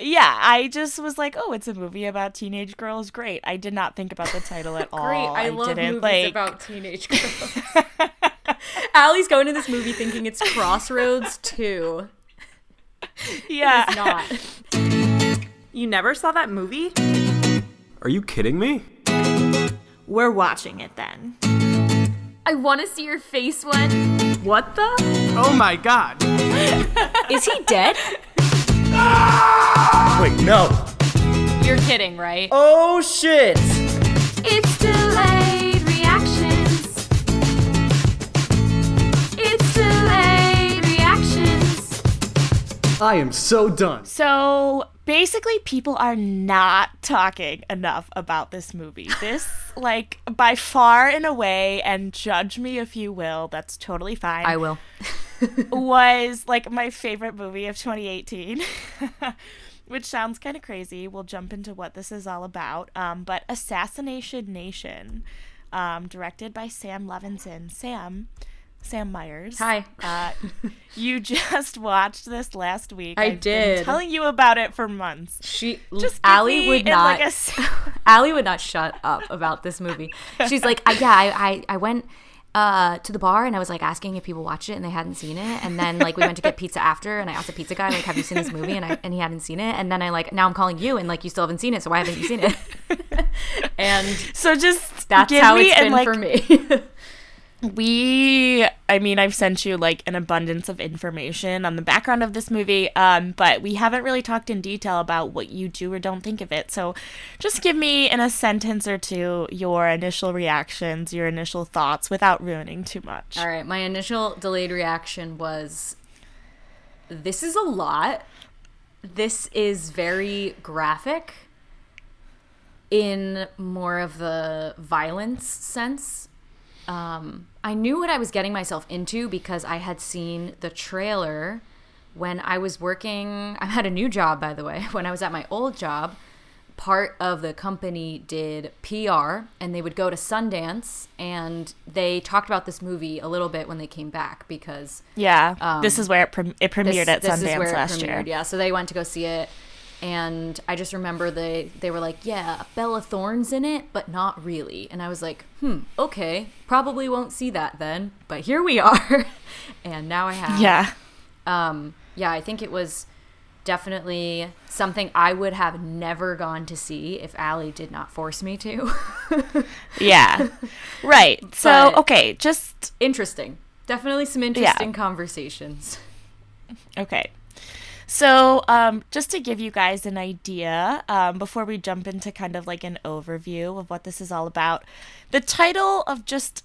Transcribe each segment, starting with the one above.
yeah, I just was like, oh, it's a movie about teenage girls. Great. I did not think about the title at all. Great. I, love didn't, movies like... about teenage girls. Allie's going to this movie thinking it's Crossroads 2. Yeah. It's not. You never saw that movie? Are you kidding me? We're watching it then. I want to see your face one. What the? Oh my god. Is he dead? Wait, no. You're kidding, right? Oh shit! It's delayed reactions. It's delayed reactions. I am so done. So basically, people are not talking enough about this movie. This, like, by far and away, and judge me if you will, that's totally fine. I will. was like my favorite movie of 2018. Which sounds kind of crazy. We'll jump into what this is all about. Um, but Assassination Nation, um, directed by Sam Levinson. Sam, Sam Myers. Hi. Uh, you just watched this last week. I I've been did. telling you about it for months. She Just Allie would not. like, a Allie would not shut up about this movie. She's like, I, yeah, I, I, I went uh, to the bar and I was like asking if people watched it and they hadn't seen it. And then like we went to get pizza after and I asked the pizza guy like, have you seen this movie? And I and he hadn't seen it. And then I like now I'm calling you and like you still haven't seen it. So why haven't you seen it? and So just that's how it's been like, for me. we i mean i've sent you like an abundance of information on the background of this movie um, but we haven't really talked in detail about what you do or don't think of it so just give me in a sentence or two your initial reactions your initial thoughts without ruining too much All right, my initial delayed reaction was this is a lot. This is very graphic in more of the violence sense. Um, I knew what I was getting myself into because I had seen the trailer when I was working. I had a new job, by the way. When I was at my old job, part of the company did PR and they would go to Sundance and they talked about this movie a little bit when they came back because yeah this is where it, pre- it premiered at this is sundance last premiered, year Yeah, so they went to go see it, and I just remember they they were like, "Yeah, Bella Thorne's in it, but not really." And I was like, "Hmm, okay, probably won't see that then." But here we are, and now I have. yeah Um. Yeah, I think it was definitely something I would have never gone to see if Allie did not force me to. yeah right so okay just interesting. Definitely some interesting conversations. Okay. So, um, just to give you guys an idea, um, before we jump into kind of like an overview of what this is all about, the title of just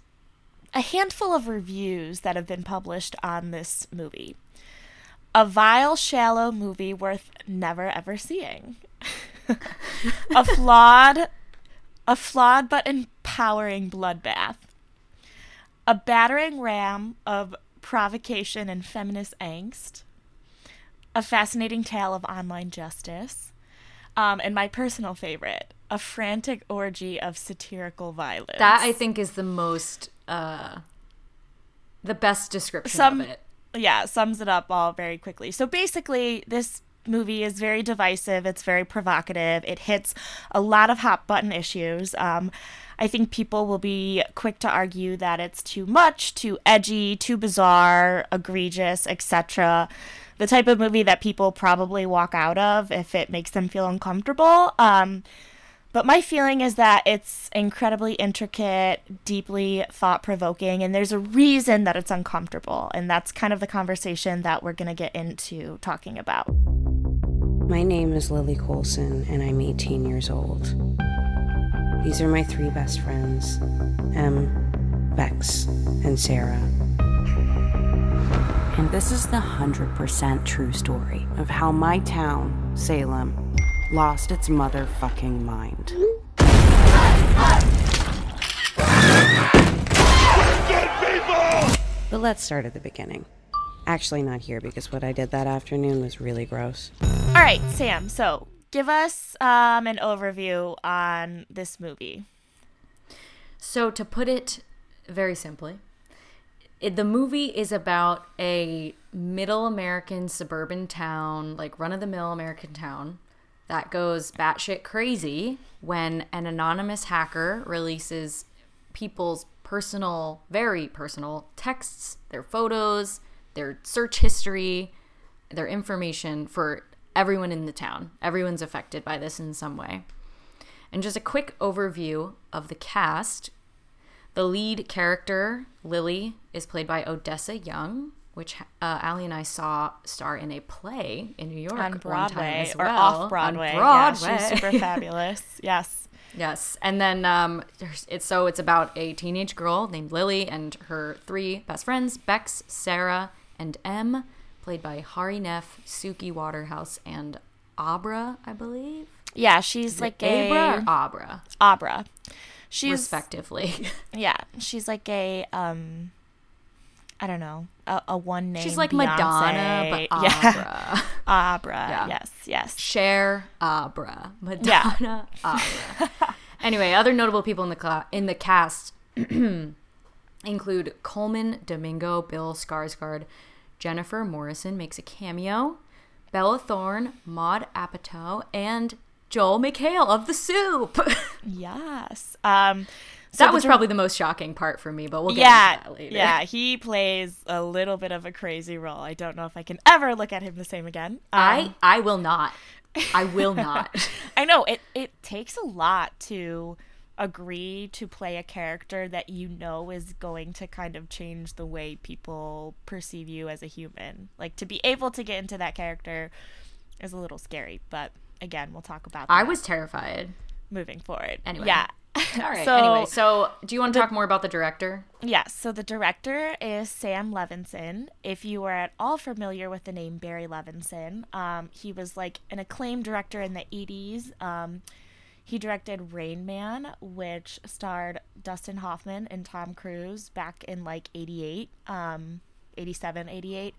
a handful of reviews that have been published on this movie A vile, shallow movie worth never ever seeing. a flawed, a flawed but empowering bloodbath. A battering ram of provocation and feminist angst a fascinating tale of online justice, um, and my personal favorite, a frantic orgy of satirical violence. That I think is the most, uh, the best description Some- of it. yeah sums it up all very quickly. So basically, this movie is very divisive. It's very provocative. It hits a lot of hot button issues. Um, I think people will be quick to argue that it's too much, too edgy, too bizarre, egregious, etc. The type of movie that people probably walk out of if it makes them feel uncomfortable. Um, but my feeling is that it's incredibly intricate, deeply thought provoking, and there's a reason that it's uncomfortable. And that's kind of the conversation that we're going to get into talking about. My name is Lily Colson, and I'm 18 years old. These are my three best friends Em, Bex, and Sarah. And this is the 100% true story of how my town, Salem, lost its motherfucking mind. But let's start at the beginning. Actually, not here because what I did that afternoon was really gross. All right, Sam, so give us um, an overview on this movie. So, to put it very simply, it, the movie is about a middle American suburban town, like run of the mill American town, that goes batshit crazy when an anonymous hacker releases people's personal, very personal texts, their photos, their search history, their information for everyone in the town. Everyone's affected by this in some way. And just a quick overview of the cast. The lead character, Lily, is played by Odessa Young, which uh, Allie and I saw star in a play in New York on one time Broadway as or off Broadway. On Broadway. Yeah, she's super fabulous. Yes. Yes, and then um, it's so it's about a teenage girl named Lily and her three best friends, Bex, Sarah, and Em, played by Hari Nef, Suki Waterhouse, and Abra, I believe. Yeah, she's like Abra Abra, Abra. She's respectively. yeah, she's like a um, I don't know, a, a one name. She's like Madonna, but yeah, Abra. Abra. Yeah. Yes, yes. Cher, Abra, Madonna, Abra. anyway, other notable people in the cla- in the cast include Colman Domingo, Bill Skarsgård, Jennifer Morrison makes a cameo, Bella Thorne, Maude Apatow, and Joel McHale of The Soup. Yes. Um, so that was probably the most shocking part for me, but we'll get yeah, into that later. yeah. He plays a little bit of a crazy role. I don't know if I can ever look at him the same again. Um, I I will not. I will not. I know it. It takes a lot to agree to play a character that you know is going to kind of change the way people perceive you as a human. Like to be able to get into that character is a little scary, but again, we'll talk about that I was terrified. moving forward. Anyway. yeah. All right. So- anyway, so do you want to talk more about the director? Yes, so the director is Sam Levinson. If you are at all familiar with the name Barry Levinson, um, he was like an acclaimed director in the 80s. Um, he directed Rain Man, which starred Dustin Hoffman and Tom Cruise back in like 88, um, 87, 88.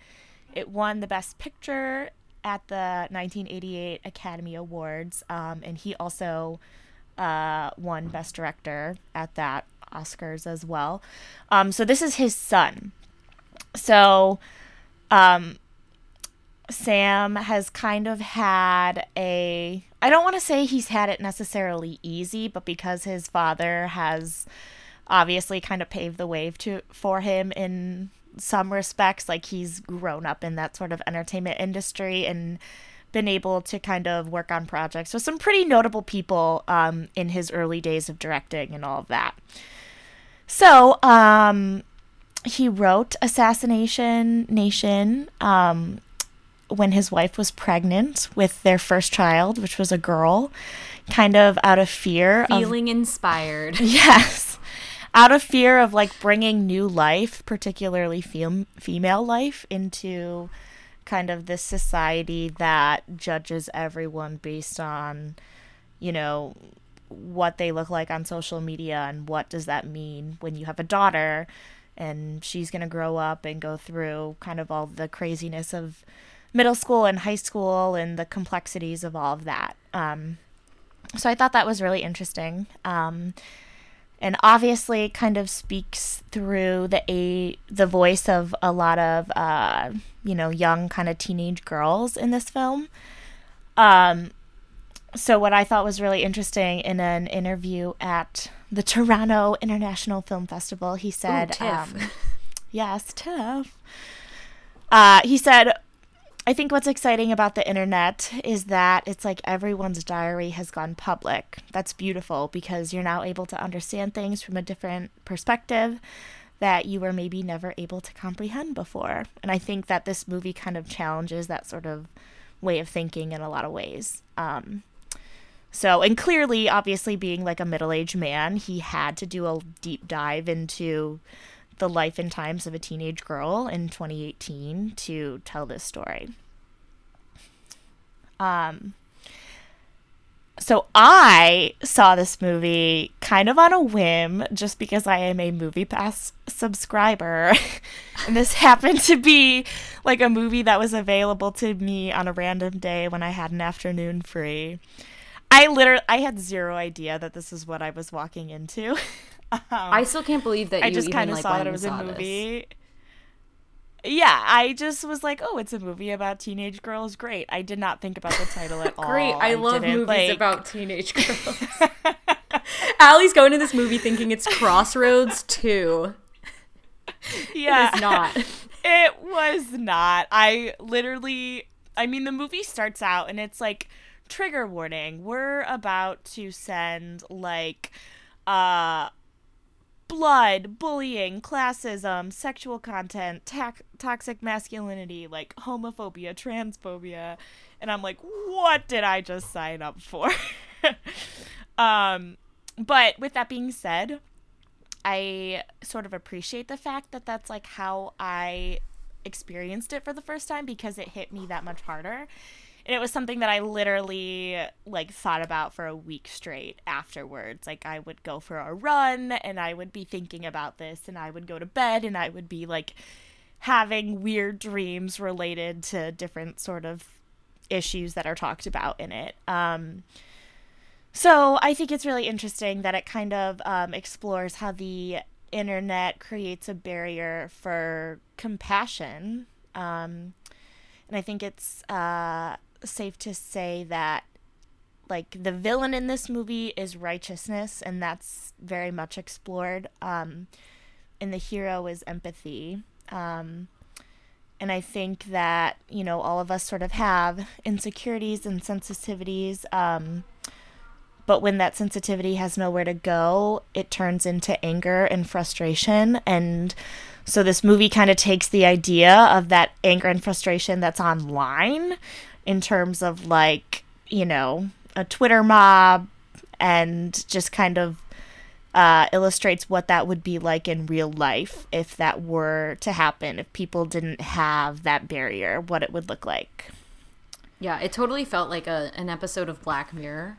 It won the Best Picture at the 1988 Academy Awards, um, and he also uh, won Best Director at that Oscars as well. Um, so this is his son. So, um, Sam has kind of had a. I don't want to say he's had it necessarily easy, but because his father has obviously kind of paved the way to for him in some respects, like he's grown up in that sort of entertainment industry and been able to kind of work on projects with some pretty notable people um, in his early days of directing and all of that. So, um, he wrote Assassination Nation um, when his wife was pregnant with their first child, which was a girl, kind of out of fear of Feeling inspired. Yes. Out of fear of like bringing new life, particularly fem- female life, into kind of this society that judges everyone based on, you know, what they look like on social media and what does that mean when you have a daughter and she's going to grow up and go through kind of all the craziness of middle school and high school and the complexities of all of that. Um, so I thought that was really interesting. Um, and obviously kind of speaks through the a the voice of a lot of uh, you know young kind of teenage girls in this film. Um, so what I thought was really interesting in an interview at the Toronto International Film Festival, he said, Tiff. um, "Yes, Tiff." Uh, he said, I think what's exciting about the internet is that it's like everyone's diary has gone public. That's beautiful because you're now able to understand things from a different perspective that you were maybe never able to comprehend before. And I think that this movie kind of challenges that sort of way of thinking in a lot of ways. Um, so, and clearly, obviously, being like a middle aged man, he had to do a deep dive into the life and times of a teenage girl in 2018 to tell this story. Um, so I saw this movie kind of on a whim just because I am a Movie Pass subscriber. and this happened to be like a movie that was available to me on a random day when I had an afternoon free. I literally I had zero idea that this is what I was walking into. I still can't believe that you I just kind of like saw that it was a saw this. movie. yeah, I just was like, oh, it's a movie about teenage girls. Great. I did not think about the title at all. Great. I, love movies like- about teenage girls. Allie's going to this movie thinking it's Crossroads 2. Yeah, It's not. It was not. I literally, I mean, the movie starts out and it's like, trigger warning. We're about to send like, uh, blood, bullying, classism, sexual content, toxic masculinity, like homophobia, transphobia. And I'm like, what did I just sign up for? um, but with that being said, I sort of appreciate the fact that that's like how I experienced it for the first time because it hit me that much harder. And it was something that I literally like thought about for a week straight afterwards. Like I would go for a run and I would be thinking about this and I would go to bed and I would be like having weird dreams related to different sort of issues that are talked about in it. Um so I think it's really interesting that it kind of um, explores how the internet creates a barrier for compassion. Um, and I think it's uh, safe to say that, like, the villain in this movie is righteousness, and that's very much explored. Um, and the hero is empathy. Um, and I think that, you know, all of us sort of have insecurities and sensitivities. Um, but when that sensitivity has nowhere to go, it turns into anger and frustration. And so this movie kind of takes the idea of that anger and frustration that's online in terms of like, you know, a Twitter mob and just kind of uh, illustrates what that would be like in real life if that were to happen, if people didn't have that barrier, what it would look like. Yeah, it totally felt like a an episode of Black Mirror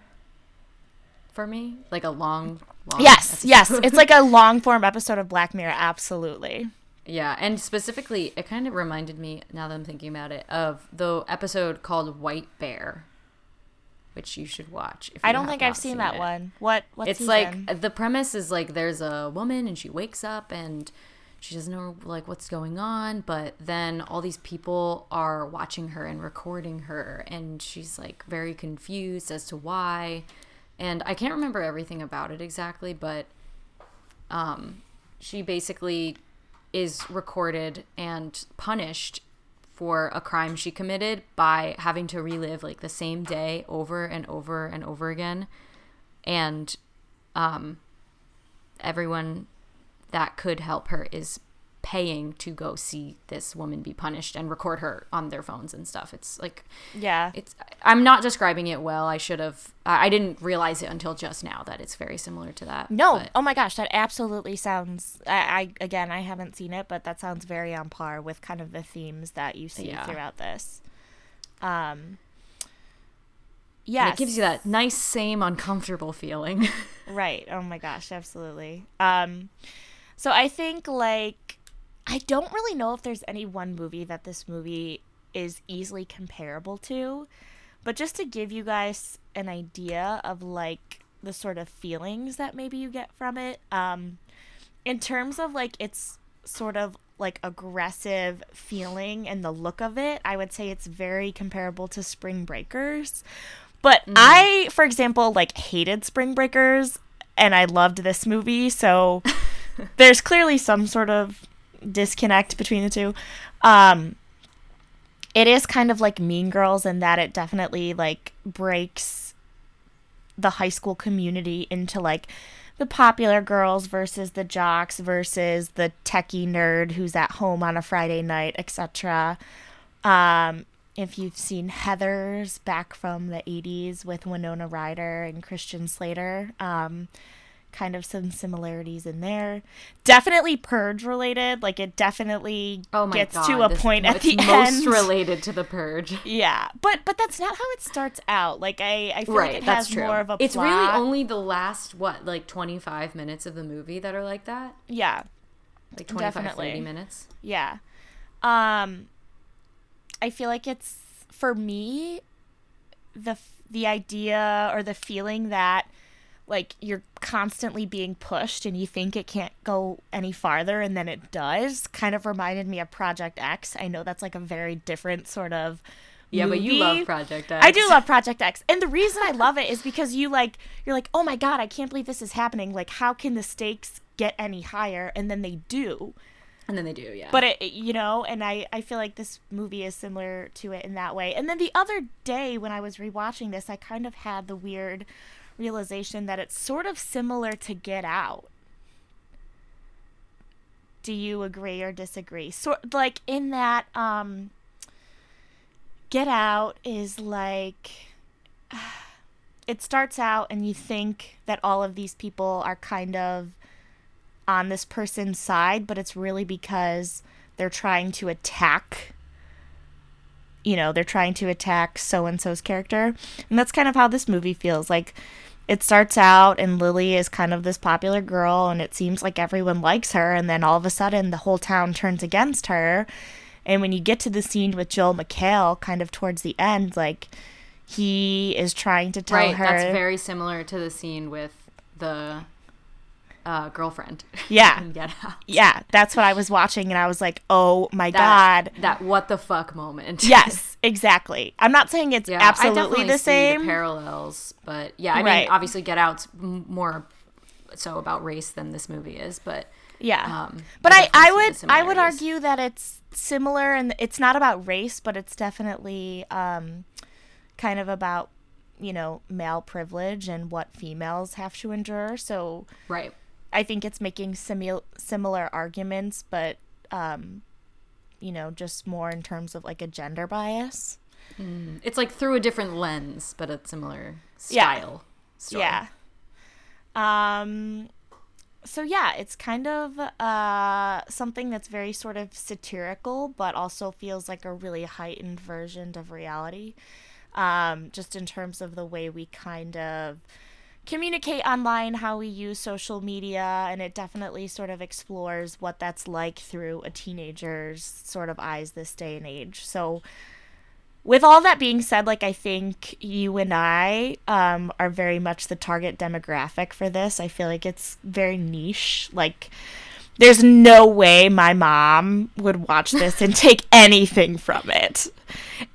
for me, like a long, long Yes, yes. It's like a long form episode of Black Mirror, absolutely. Yeah, and specifically, it kind of reminded me now that I'm thinking about it of the episode called White Bear, which you should watch. If I don't think I've seen that it. one. What what it's season? like the premise is like there's a woman and she wakes up and she doesn't know like what's going on but then all these people are watching her and recording her and she's like very confused as to why and i can't remember everything about it exactly but um she basically is recorded and punished for a crime she committed by having to relive like the same day over and over and over again. And um, everyone that could help her is paying to go see this woman be punished and record her on their phones and stuff. It's like yeah. it's I'm not describing it well. I should have I didn't realize it until just now that it's very similar to that. no, but- oh my gosh, that absolutely sounds. I, I again, I haven't seen it, but that sounds very on par with kind of the themes that you see Yeah. throughout this. Um. Yes, it gives you that nice same uncomfortable feeling. Right. Oh my gosh, absolutely. Um so I think like I don't really know if there's any one movie that this movie is easily comparable to, but just to give you guys an idea of like the sort of feelings that maybe you get from it, um in terms of like its sort of like aggressive feeling and the look of it, I would say it's very comparable to Spring Breakers. But I, for example, like hated Spring Breakers and I loved this movie, so there's clearly some sort of disconnect between the two. Um it is kind of like Mean Girls in that it definitely like breaks the high school community into like the popular girls versus the jocks versus the techie nerd who's at home on a Friday night, etc. Um, if you've seen Heathers back from the 80s with Winona Ryder and Christian Slater, um, kind of some similarities in there. Definitely Purge related. Like it definitely Oh gets god. to a point at the most end. related to the purge. Yeah, but but that's not how it starts out. Like I, I feel like it that's has true. more of a it's really only the last what, like 25 minutes of the movie that are like that? yeah. Like 25 Definitely. 30 minutes. Yeah. Um I feel like it's for me the the idea or the feeling that like you're constantly being pushed and you think it can't go any farther and then it does kind of reminded me of Project X. I know that's like a very different sort of Yeah, but you love Project X. I do love Project X. And the reason I love it is because you like you're like, "Oh my god, I can't believe this is happening. Like how can the stakes get any higher?" And then they do. And then they do, yeah. But it you know, and I I feel like this movie is similar to it in that way. And then the other day when I was rewatching this, I kind of had the weird realization that it's sort of similar to Get Out. Do you agree or disagree? Sort like in that um Get Out is like it starts out and you think that all of these people are kind of on this person's side, but it's really because they're trying to attack you know, they're trying to attack so and so's character. And that's kind of how this movie feels. Like it starts out and Lily is kind of this popular girl and it seems like everyone likes her and then all of a sudden the whole town turns against her. And when you get to the scene with Joel McHale kind of towards the end, like he is trying to tell right, her that's very similar to the scene with the uh, girlfriend. Yeah. in Get Out. Yeah, that's what I was watching and I was like, "Oh my That, god." that what the fuck moment. Yes, exactly. I'm not saying it's Yeah, absolutely the see same. parallels, but yeah, I Right. mean, obviously, Get Out's more so about race than this movie is, but yeah. um, but I, I would I would argue that it's similar and it's not about race, but it's definitely um kind of about, you know, male privilege and what females have to endure. So right. I think it's making simil- similar arguments, but um you know, just more in terms of like a gender bias. It's like through a different lens, but a similar Yeah. style. story. Yeah. Um so yeah, it's kind of uh something that's very sort of satirical but also feels like a really heightened version of reality. Um just in terms of the way we kind of communicate online, how we use social media, and it definitely sort of explores what that's like through a teenager's sort of eyes this day and age. So with all that being said, like I think you and I um, are very much the target demographic for this. I feel like it's very niche. Like, there's no way my mom would watch this and take anything from it.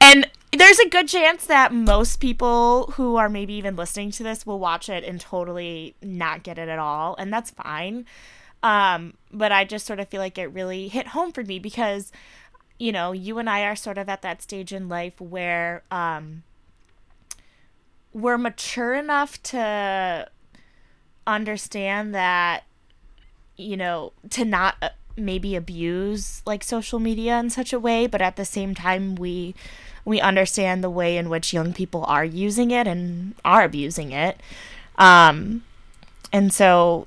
And there's a good chance that most people who are maybe even listening to this will watch it and totally not get it at all. And that's fine. Um, but I just sort of feel like it really hit home for me because you know, you and I are sort of at that stage in life where um, we're mature enough to understand that, you know, to not uh, maybe abuse like social media in such a way, but at the same time, we we understand the way in which young people are using it and are abusing it. Um, and so,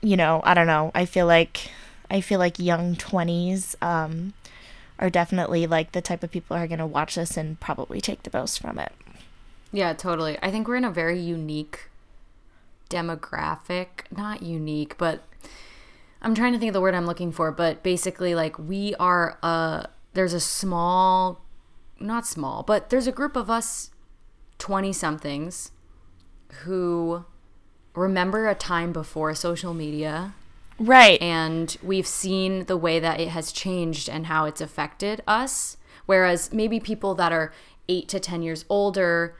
you know, I don't know. I feel like I feel like young twenties. Um, are definitely like the type of people are going to watch this and probably take the most from it. Yeah, totally. I think we're in a very unique demographic. Not unique, but I'm trying to think of the word I'm looking for, but basically like we are a there's a small not small, but there's a group of us 20 somethings who remember a time before social media Right. and we've seen the way that it has changed and how it's affected us whereas maybe people that are 8 to 10 years older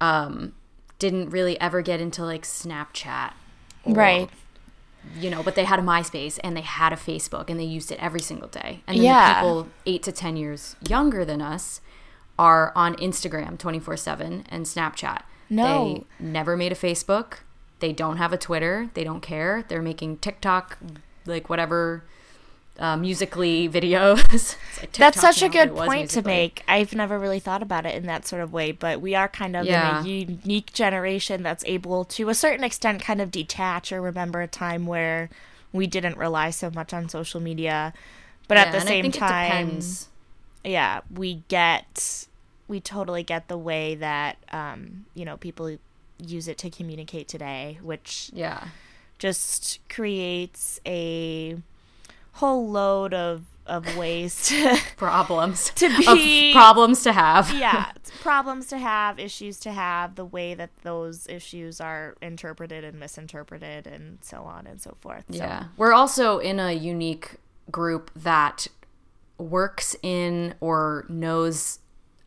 um didn't really ever get into like Snapchat or, right. you know but they had a MySpace and they had a Facebook and they used it every single day and then Yeah. the people 8 to 10 years younger than us are on Instagram 24/7 and Snapchat No. they never made a Facebook they don't have a Twitter. They don't care. They're making TikTok, like whatever, uh, Musical.ly videos. It's like That's such a good point to make. I've never really thought about it in that sort of way, but we are kind of Yeah. in a unique generation that's able to a certain extent kind of detach or remember a time where we didn't rely so much on social media. But Yeah, at the same time, yeah, we get we totally get the way that um, you know, people use it to communicate today, which Yeah, just creates a whole load of of ways to Problems To Of be- problems to have. yeah problems to have issues to have the way that those issues are interpreted and misinterpreted and so on and so forth so. Yeah. We're also in a unique group that works in or knows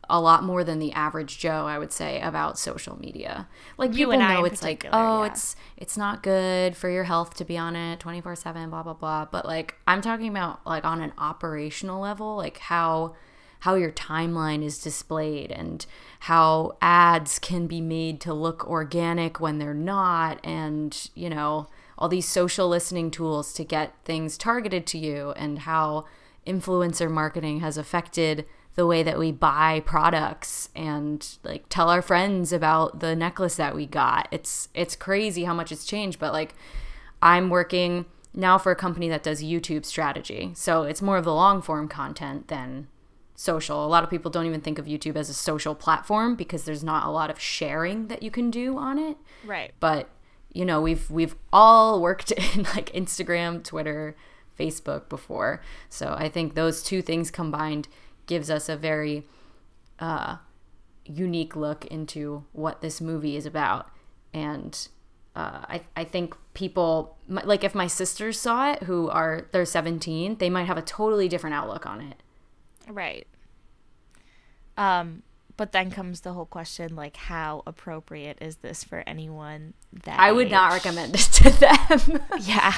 a lot more than the average Joe, I would say, about social media. Like You people and I know it's like, oh, yeah. it's it's not good for your health to be on it 24/7 blah blah blah. But like I'm talking about like on an operational level, like how how your timeline is displayed and how ads can be made to look organic when they're not and, you know, all these social listening tools to get things targeted to you and how influencer marketing has affected the way that we buy products and like tell our friends about the necklace that we got. It's it's crazy how much it's changed, but like I'm working now for a company that does YouTube strategy. So it's more of the long form content than social. A lot of people don't even think of YouTube as a social platform because there's not a lot of sharing that you can do on it right but you know we've we've all worked in like Instagram, Twitter, Facebook before. So I think those two things combined gives us a very uh, unique look into what this movie is about. And uh, I I think people like if my sisters saw it, who are they're 17, they might have a totally different outlook on it. Right. Um, but then comes the whole question like how appropriate is this for anyone that I would not recommend it to them. Yeah.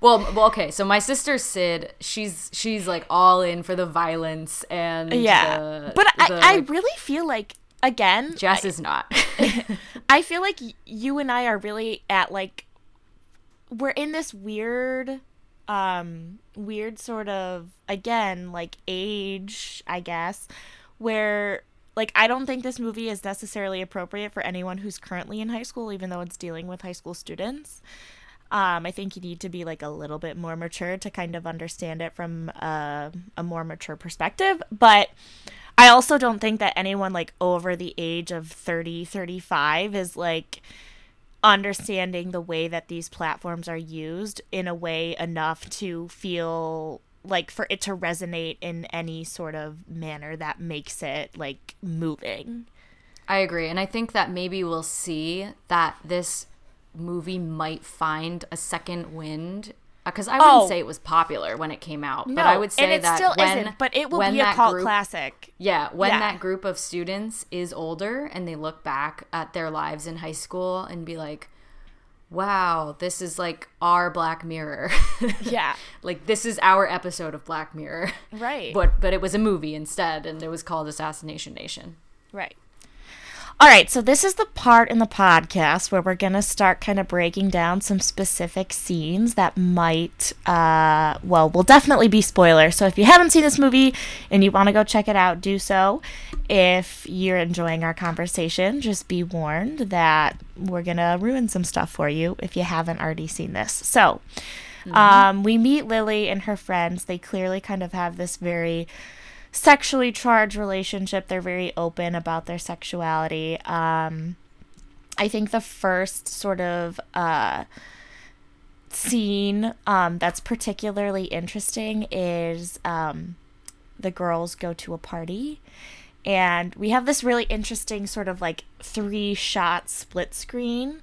Well, well, okay. So my sister Sid, she's she's like all in for the violence and Yeah. the- but I, the, I really feel like again Jess I, is not. I feel like you and I are really at like we're in this weird um weird sort of again like age I guess where like I don't think this movie is necessarily appropriate for anyone who's currently in high school even though it's dealing with high school students. Um, I think you need to be like a little bit more mature to kind of understand it from a, a more mature perspective. But I also don't think that anyone like over the age of 30, 35 is like understanding the way that these platforms are used in a way enough to feel like for it to resonate in any sort of manner that makes it like moving. I agree, and I think that maybe we'll see that this movie might find a second wind. Uh, because I wouldn't Oh. say it was popular when it came out, No, but I would say that still when, isn't, but it will be a cult group- classic. Yeah, when Yeah. that group of students is older and they look back at their lives in high school and be like, wow, this is like our Black Mirror. Yeah. like this is our episode of Black Mirror. Right. But but it was a movie instead and it was called Assassination Nation. Right. All right, so this is the part in the podcast where we're going to start kind of breaking down some specific scenes that might, uh, well, will definitely be spoilers. So if you haven't seen this movie and you want to go check it out, do so. If you're enjoying our conversation, just be warned that we're going to ruin some stuff for you if you haven't already seen this. So um, we meet Lily and her friends. They clearly kind of have this very sexually charged relationship. They're very open about their sexuality. Um, I think the first sort of uh, scene um, that's particularly interesting is um, the girls go to a party. And we have this really interesting sort of like three shot split screen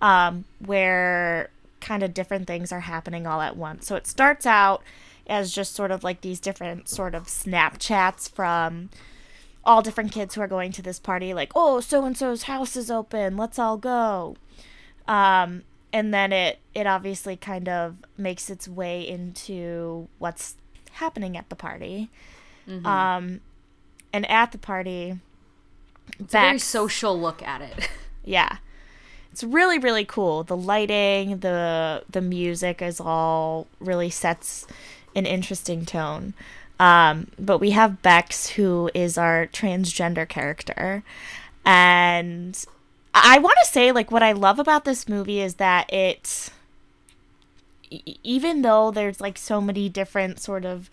um, where kind of different things are happening all at once. So it starts out as just sort of like these different sort of Snapchats from all different kids who are going to this party, like, oh, so and so's house is open, let's all go. Um, and then it it obviously kind of makes its way into what's happening at the party. Um, and at the party, It's a very social look at it. yeah it's really really cool the lighting the the music is all really sets an interesting tone um, but we have bex who is our transgender character and i want to say like what i love about this movie is that it e- even though there's like so many different sort of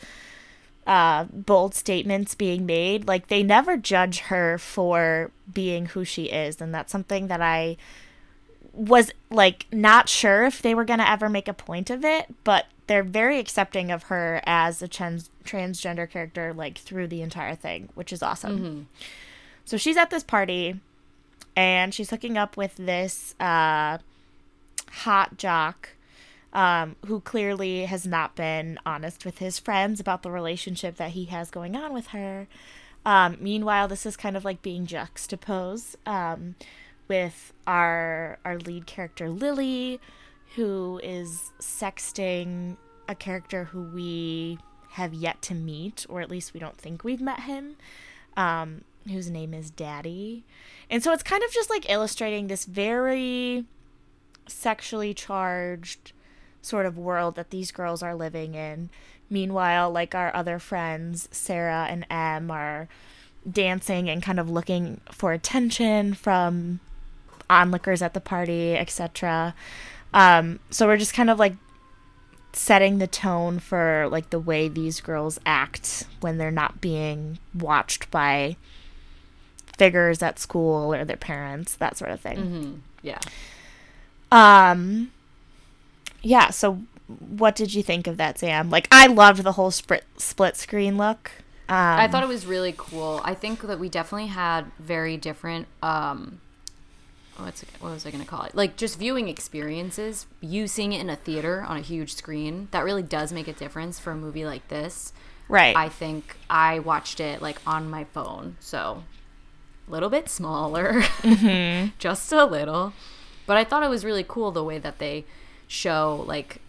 uh, bold statements being made. Like they never judge her for being who she is, and that's something that I was like not sure if they were gonna ever make a point of it, but they're very accepting of her as a trans transgender character like through the entire thing, which is awesome. So she's at this party and she's hooking up with this uh, hot jock um, who clearly has not been honest with his friends about the relationship that he has going on with her. Um, meanwhile, this is kind of like being juxtaposed um, with our our lead character Lily, who is sexting a character who we have yet to meet, or at least we don't think we've met him, um, whose name is Daddy. And so it's kind of just like illustrating this very sexually charged sort of world that these girls are living in. Meanwhile, like our other friends, Sarah and Em, are dancing and kind of looking for attention from onlookers at the party, etc. Um, so we're just kind of like setting the tone for like the way these girls act when they're not being watched by figures at school or their parents, that sort of thing. Yeah. Um yeah, so what did you think of that, Sam? Like I loved the whole split split screen look. Um, I thought it was really cool. I think that we definitely had very different um what's what was I going to call it? Like just viewing experiences. You seeing it in a theater on a huge screen, that really does make a difference for a movie like this. right. I think I watched it like on my phone, so a little bit smaller, just a little. But I thought it was really cool the way that they show like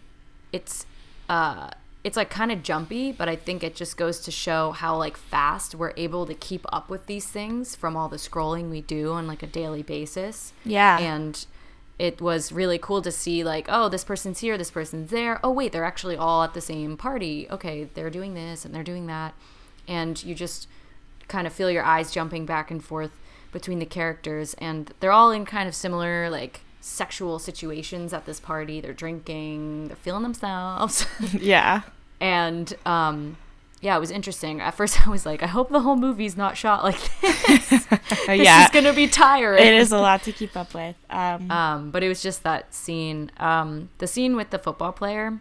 it's uh it's like kind of jumpy, but I think it just goes to show how like fast we're able to keep up with these things from all the scrolling we do on like a daily basis. Yeah. And it was really cool to see like, oh, this person's here, this person's there. Oh, wait, they're actually all at the same party. Okay, they're doing this and they're doing that. And you just kind of feel your eyes jumping back and forth between the characters and they're all in kind of similar like sexual situations at this party. They're drinking, they're feeling themselves. yeah. and um yeah, it was interesting. At first I was like, I hope the whole movie's not shot like this. this yeah. is going to be tiring. it is a lot to keep up with. Um, Um, but it was just that scene. Um, the scene with the football player.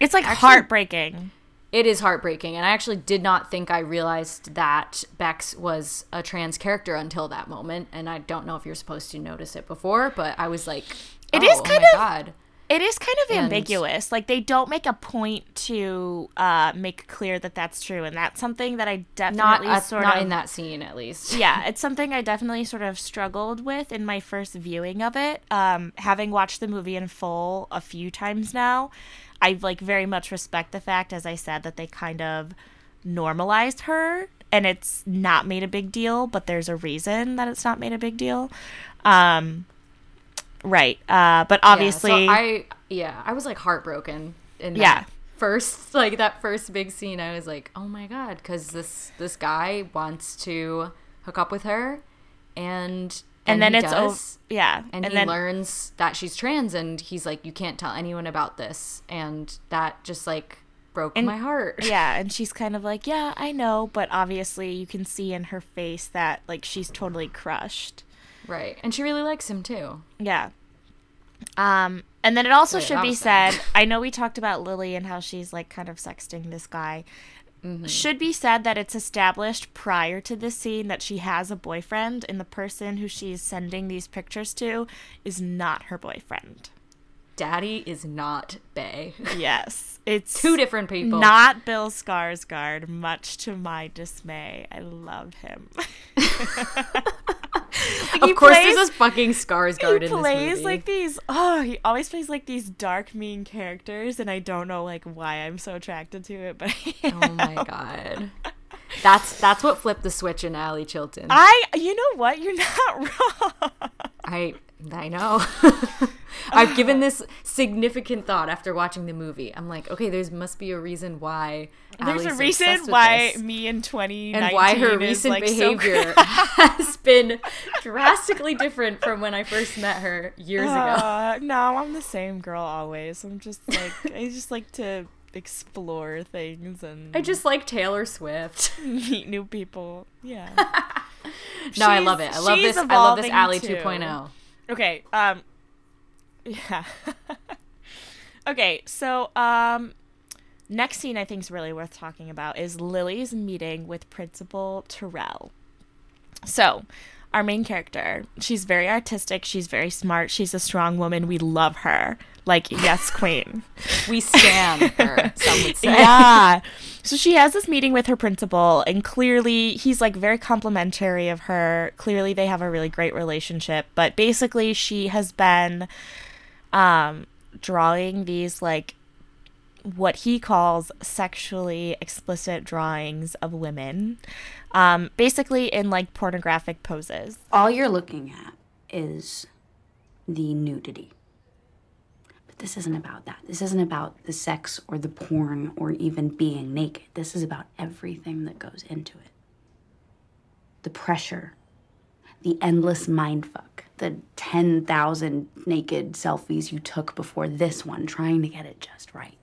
it's like actually- heartbreaking. It is heartbreaking, and I actually did not think I realized that Bex was a trans character until that moment. And I don't know if you're supposed to notice it before, but I was like, It oh, is oh kind my of- God. It is kind of And- ambiguous. Like they don't make a point to uh, make clear that that's true, and that's something that I Not definitely at, sort not of in that scene, at least. yeah, it's something I definitely sort of struggled with in my first viewing of it. Um, having watched the movie in full a few times now, I like very much respect the fact, as I said, that they kind of normalized her, and it's not made a big deal. But there's a reason that it's not made a big deal. Um, right. Uh, but obviously, yeah, so I yeah, I was like heartbroken in that Yeah. first like that first big scene. I was like, oh my god, because this this guy wants to hook up with her, and and then it's does, Yeah, and, he then learns that she's trans, and he's like, you can't tell anyone about this, and that just like broke And- my heart. yeah and she's kind of like yeah i know but obviously you can see in her face that like she's totally crushed right, and she really likes him too. yeah um and then it also Wait, should be said i know we talked about lily and how she's like kind of sexting this guy Mm-hmm. should be said that it's established prior to this scene that she has a boyfriend and the person who she's sending these pictures to is not her boyfriend Daddy is not Bay. yes it's Two different people. Not Bill Skarsgård, much to my dismay. I love him. Like, of course, plays- there's a fucking Skarsgård he in this plays like these. Oh, he always plays like these dark, mean characters, and I don't know like why I'm so attracted to it, but Oh my god. That's that's what flipped the switch in Ally Chilton. I, you know what? You're not wrong. I I know. I've given this significant thought after watching the movie. I'm like, okay, there's must be a reason why There's Ally's a reason why this. me in 2019 and why her recent like, so behavior has been drastically different from when I first met her years ago. Uh, no, I'm the same girl always. I'm just like I just like to explore things and I just like Taylor Swift. meet new people. Yeah. No, I love it. I love this. I love this Ally too. 2.0. Okay. Um. Yeah. Okay, so um next scene I think is really worth talking about is Lily's meeting with Principal Terrell. So, our main character, she's very artistic, she's very smart, she's a strong woman. We love her. Like, yes, queen. We stand her, some would say. yeah. So she has this meeting with her principal, and clearly he's like very complimentary of her. Clearly they have a really great relationship, but basically she has been um, drawing these like what he calls sexually explicit drawings of women, um, basically in like pornographic poses. All you're looking at is the nudity. This isn't about that. This isn't about the sex or the porn or even being naked. This is about everything that goes into it the pressure, the endless mindfuck, the 10,000 naked selfies you took before this one, trying to get it just right.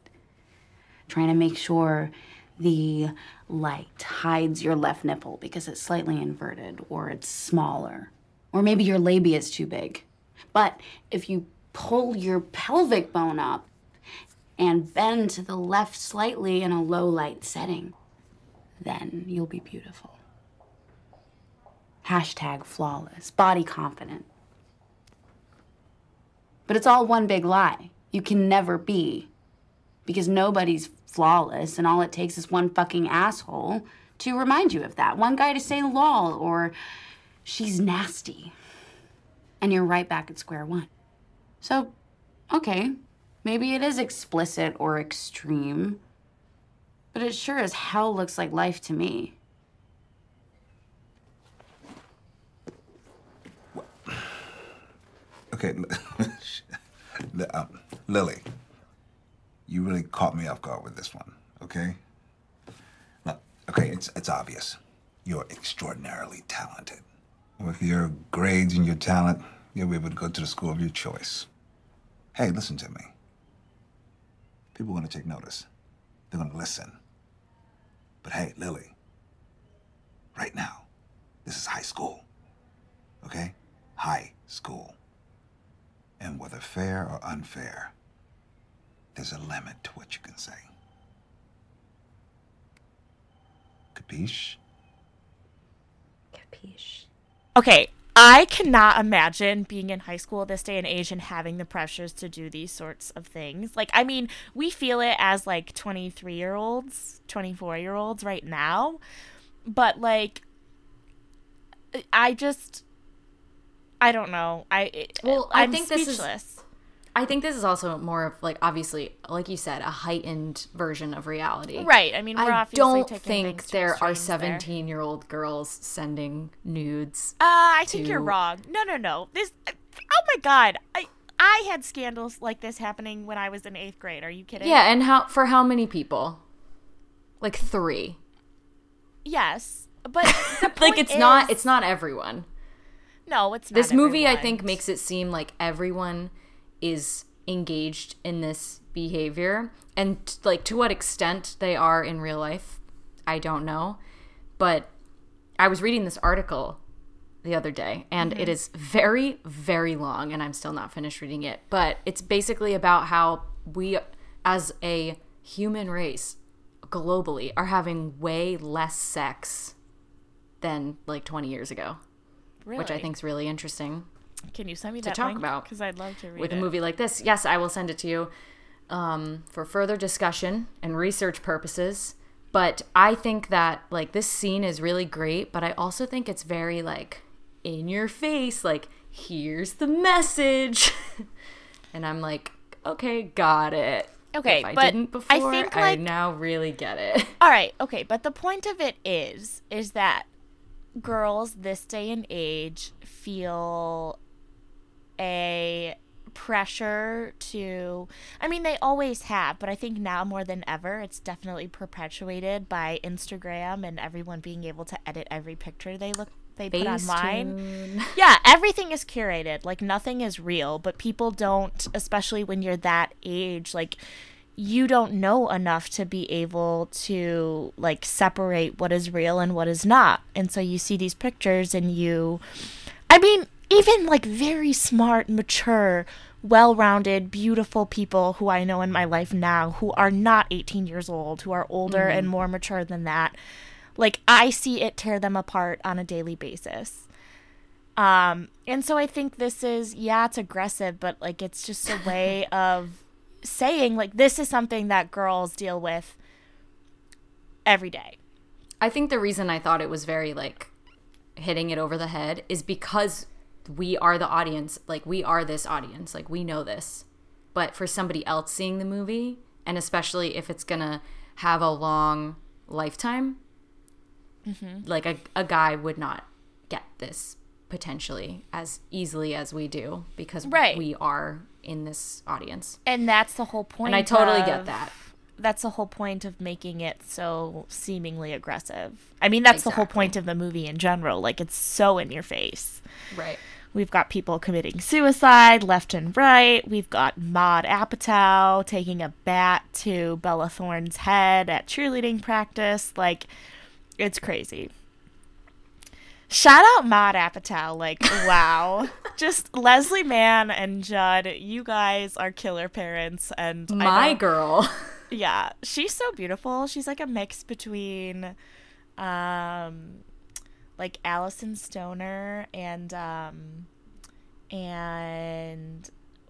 Trying to make sure the light hides your left nipple because it's slightly inverted or it's smaller. Or maybe your labia is too big. But if you pull your pelvic bone up and bend to the left slightly in a low light setting, then you'll be beautiful. Hashtag flawless, body confident. But it's all one big lie. You can never be. Because nobody's flawless, and all it takes is one fucking asshole to remind you of that. One guy to say lol or she's nasty. And you're right back at square one. So, okay, maybe it is explicit or extreme, but it sure as hell looks like life to me. Okay, um, Lily, you really caught me off guard with this one. Okay. Okay, it's it's obvious. You're extraordinarily talented. With your grades and your talent, you'll be able to go to the school of your choice. Hey, listen to me. People are going to take notice. They're going to listen. But hey, Lily, right now, this is high school. Okay? High school. And whether fair or unfair, there's a limit to what you can say. Capiche? Capiche. Okay, I cannot imagine being in high school this day and age and having the pressures to do these sorts of things. Like, I mean, we feel it as like 23 year olds, 24 year olds right now, but like, I just, I don't know. I Well, I I'm think this is- speechless. I think this is also more of like obviously, like you said, a heightened version of reality. right. I mean, we're I don't taking think things there are 17 year old girls sending nudes. Uh, I think you're wrong. No, no, no. This. Oh my God. I I had scandals like this happening when I was in eighth grade. Are you kidding? Yeah, and how for how many people? Like three. Yes, but like it's not it's not everyone. No, it's not. This movie I think makes it seem like everyone is engaged in this behavior and like to what extent they are in real life, I don't know. But I was reading this article the other day and Mm-hmm. it is very very long and I'm still not finished reading it, but it's basically about how we as a human race globally are having way less sex than like 20 years ago, really? which I think is really interesting Can you send me to that talk link? about Because I'd love to read with it. a movie like this. Yes, I will send it to you um, for further discussion and research purposes. But I think that like this scene is really great, but I also think it's very like in your face, like here's the message, and I'm like, okay, got it. Okay, if I but didn't before, I think, like- now really get it. All right, okay, but the point of it is, is that girls this day and age feel a pressure to I mean they always have, but I think now more than ever it's definitely perpetuated by Instagram and everyone being able to edit every picture they look they put online. Facetune. Yeah, everything is curated. Like nothing is real, but people don't, especially when you're that age, like you don't know enough to be able to like separate what is real and what is not. And so you see these pictures and you I mean, even like very smart, mature well rounded, beautiful people who I know in my life now who are not 18 years old, who are older Mm-hmm. and more mature than that. Like, I see it tear them apart on a daily basis. Um, and so I think this is, yeah, it's aggressive, but like, it's just a way of saying, like, this is something that girls deal with every day. I think the reason I thought it was very like hitting it over the head is because we are the audience. Like we are this audience. Like we know this. But for somebody else seeing the movie, and especially if it's gonna have a long lifetime, mm-hmm. like a, a guy would not get this potentially as easily as we do because Right. we are in this audience. And that's the whole point. And I totally of- get that. That's the whole point of making it so seemingly aggressive. I mean, that's the whole point of the movie in general. Like, it's so in your face. Right. We've got people committing suicide left and right. We've got Maude Apatow taking a bat to Bella Thorne's head at cheerleading practice. Like, it's crazy. Shout out Maude Apatow. Like, wow. Just Leslie Mann and Judd, you guys are killer parents. And My girl. yeah, she's so beautiful. She's like a mix between, um, like Alyson Stoner and um, and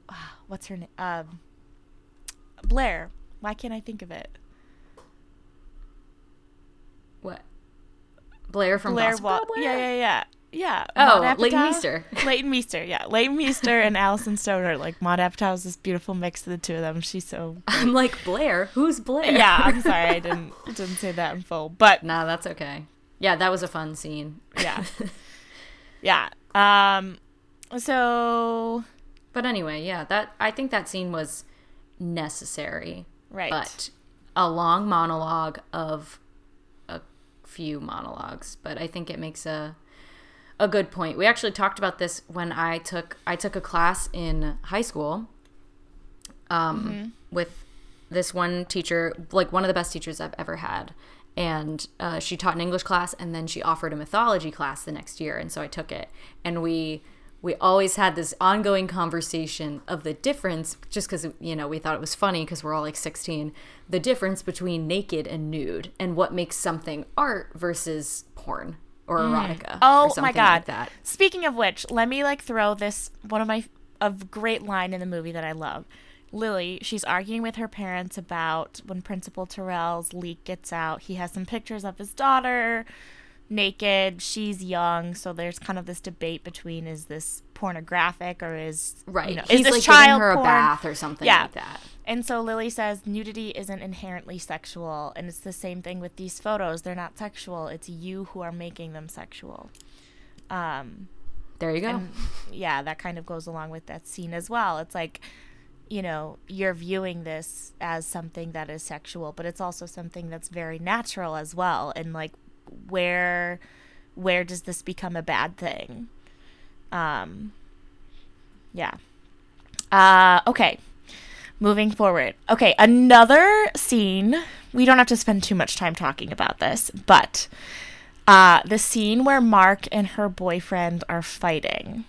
ah, what's her name? Um, Blair. Why can't I think of it? what? Blair from Blair. Wa- Blair? yeah, yeah, yeah, yeah. Oh, Maude Leighton Meester. Leighton Meester. Yeah, Leighton Meester and Alyson Stoner. Like Maude Apatow is this beautiful mix of the two of them. She's so. I'm like Blair. Who's Blair? Yeah, I'm sorry, I didn't didn't say that in full, but nah, that's okay. Yeah, that was a fun scene. yeah yeah um so But anyway, yeah, that I think that scene was necessary. Right. But a long monologue of a few monologues, but I think it makes a a good point. We actually talked about this when I took I took a class in high school um with this one teacher, like one of the best teachers I've ever had. And uh, she taught an English class, and then she offered a mythology class the next year, and so I took it. And we we always had this ongoing conversation of the difference, just because you know we thought it was funny because we're all like sixteen, the difference between naked and nude, and what makes something art versus porn or erotica. oh or my god like that. speaking of which let me like throw this one of my a great line in the movie that i love lily she's arguing with her parents about when principal Turrell's leak gets out he has some pictures of his daughter naked she's young so there's kind of this debate between is this pornographic or is Right. you know, is this like child giving her porn? a bath or something Yeah. like that. And so Lily says nudity isn't inherently sexual, and it's the same thing with these photos. They're not sexual. It's you who are making them sexual. Um, There you go. and yeah, that kind of goes along with that scene as well. It's like, you know, you're viewing this as something that is sexual, but it's also something that's very natural as well. And like, where, where does this become a bad thing? Um, yeah. Uh, okay. Moving forward. Okay, another scene. We don't have to spend too much time talking about this, but uh, the scene where Mark and her boyfriend are fighting.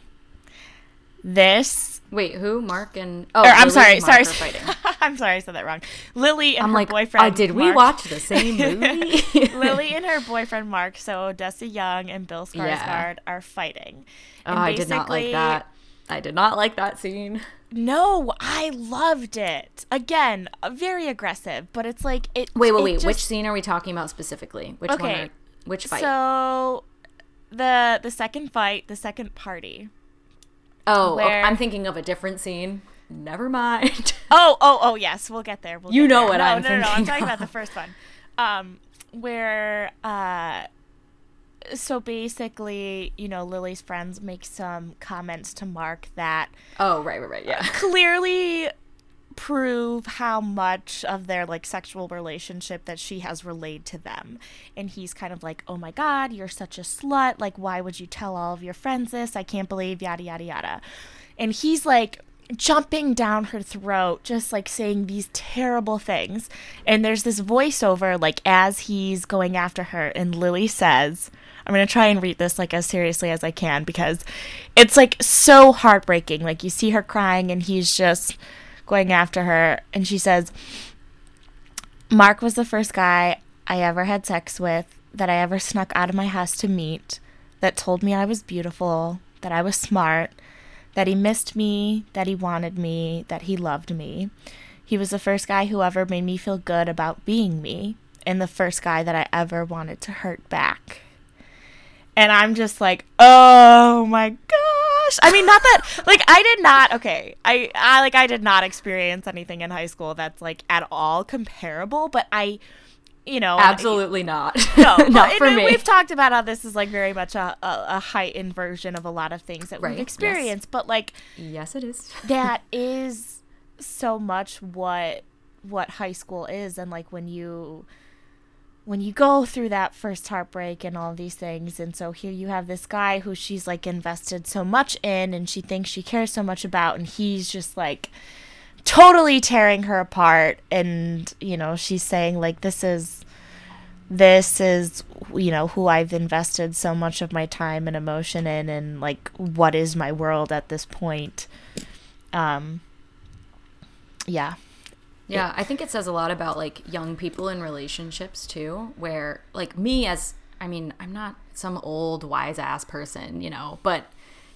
This. Wait, who? Mark and oh, or, I'm sorry, Mark sorry. I'm sorry, I said that wrong. Lily and I'm her like, boyfriend. uh, did we watch the same movie? Lily and her boyfriend Mark, so Odessa Young and Bill Skarsgård, Yeah. are fighting. oh, I did not like that. I did not like that scene. No, I loved it. Again, uh, very aggressive, but it's like it. Wait, wait, it wait. just- Which scene are we talking about specifically? Which one? Are, which fight? So, the the second fight, the second party. Oh, okay, I'm thinking of a different scene. Never mind. Oh, oh, oh, yes, we'll get there. We'll You get know there. what no, I'm no, no, no, I'm talking about the first one, um, where uh, so basically, you know, Lily's friends make some comments to Mark that oh, right, right, right. Yeah. clearly prove how much of their like sexual relationship that she has relayed to them. And he's kind of like oh my god you're such a slut. Like why would you tell all of your friends this? I can't believe yada yada yada. And he's like jumping down her throat just like saying these terrible things. And there's this voiceover like as he's going after her. And lily says I'm going to try and read this like as seriously as I can because it's like so heartbreaking. Like you see her crying and he's just going after her and she says Mark was the first guy I ever had sex with that I ever snuck out of my house to meet that told me I was beautiful, that I was smart, that he missed me, that he wanted me, that he loved me. He was the first guy who ever made me feel good about being me, and the first guy that I ever wanted to hurt back. And I'm just like, oh my gosh. I mean, not that like I did not. Okay, I I like I did not experience anything in high school that's like at all comparable. But I, you know, Absolutely not. no, not for me. We've talked about how this is like very much a, a, a heightened version of a lot of things that Right, we've yes. But like yes, it is. that is so much what what high school is and like when you when you go through that first heartbreak and all these things and so here you have this guy who she's like invested so much in and she thinks she cares so much about and he's just like totally tearing her apart. And you know she's saying like this is this is you know who I've invested so much of my time and emotion in and like what is my world at this point? Um yeah Yeah, I think it says a lot about like young people in relationships too, where like me as I mean, I'm not some old wise ass person, you know, but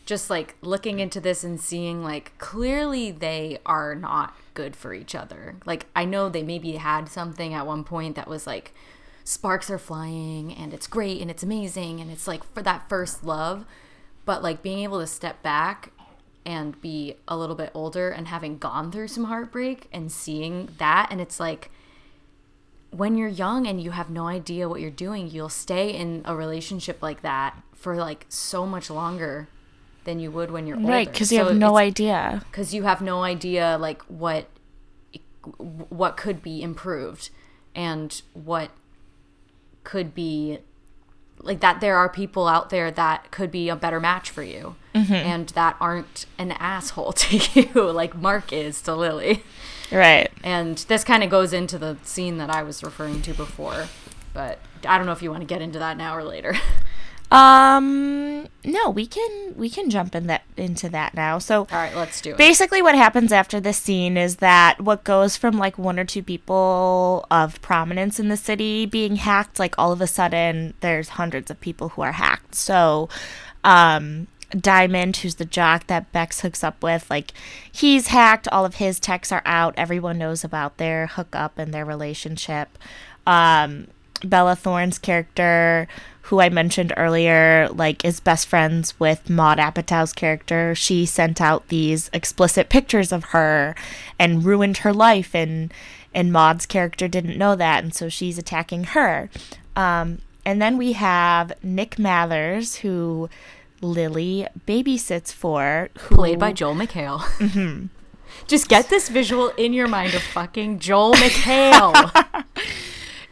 just like looking into this and seeing like clearly they are not good for each other. Like I know they maybe had something at one point that was like sparks are flying and it's great and it's amazing and it's like for that first love, but like being able to step back and be a little bit older and having gone through some heartbreak and seeing that and it's like when you're young and you have no idea what you're doing you'll stay in a relationship like that for like so much longer than you would when you're older. Right because you have no idea. because you have no idea like what what could be improved and what could be like that there are people out there that could be a better match for you mm-hmm. and that aren't an asshole to you like mark is to lily. Right. And this kind of goes into the scene that i was referring to before but i don't know if you want to get into that now or later um no we can we can jump in that into that now. So all right let's do it. basically what happens after this scene is that what goes from like one or two people of prominence in the city being hacked like all of a sudden there's hundreds of people who are hacked. So um diamond who's the jock that bex hooks up with like he's hacked all of his texts are out everyone knows about their hookup and their relationship. Um bella thorne's character who I mentioned earlier, like is best friends with Maude Apatow's character. She sent out these explicit pictures of her and ruined her life, and and Maude's character didn't know that, and so she's attacking her. Um, and then we have Nick Mathers, who Lily babysits for, who played by joel mchale Mm-hmm. just get this visual in your mind of fucking joel mchale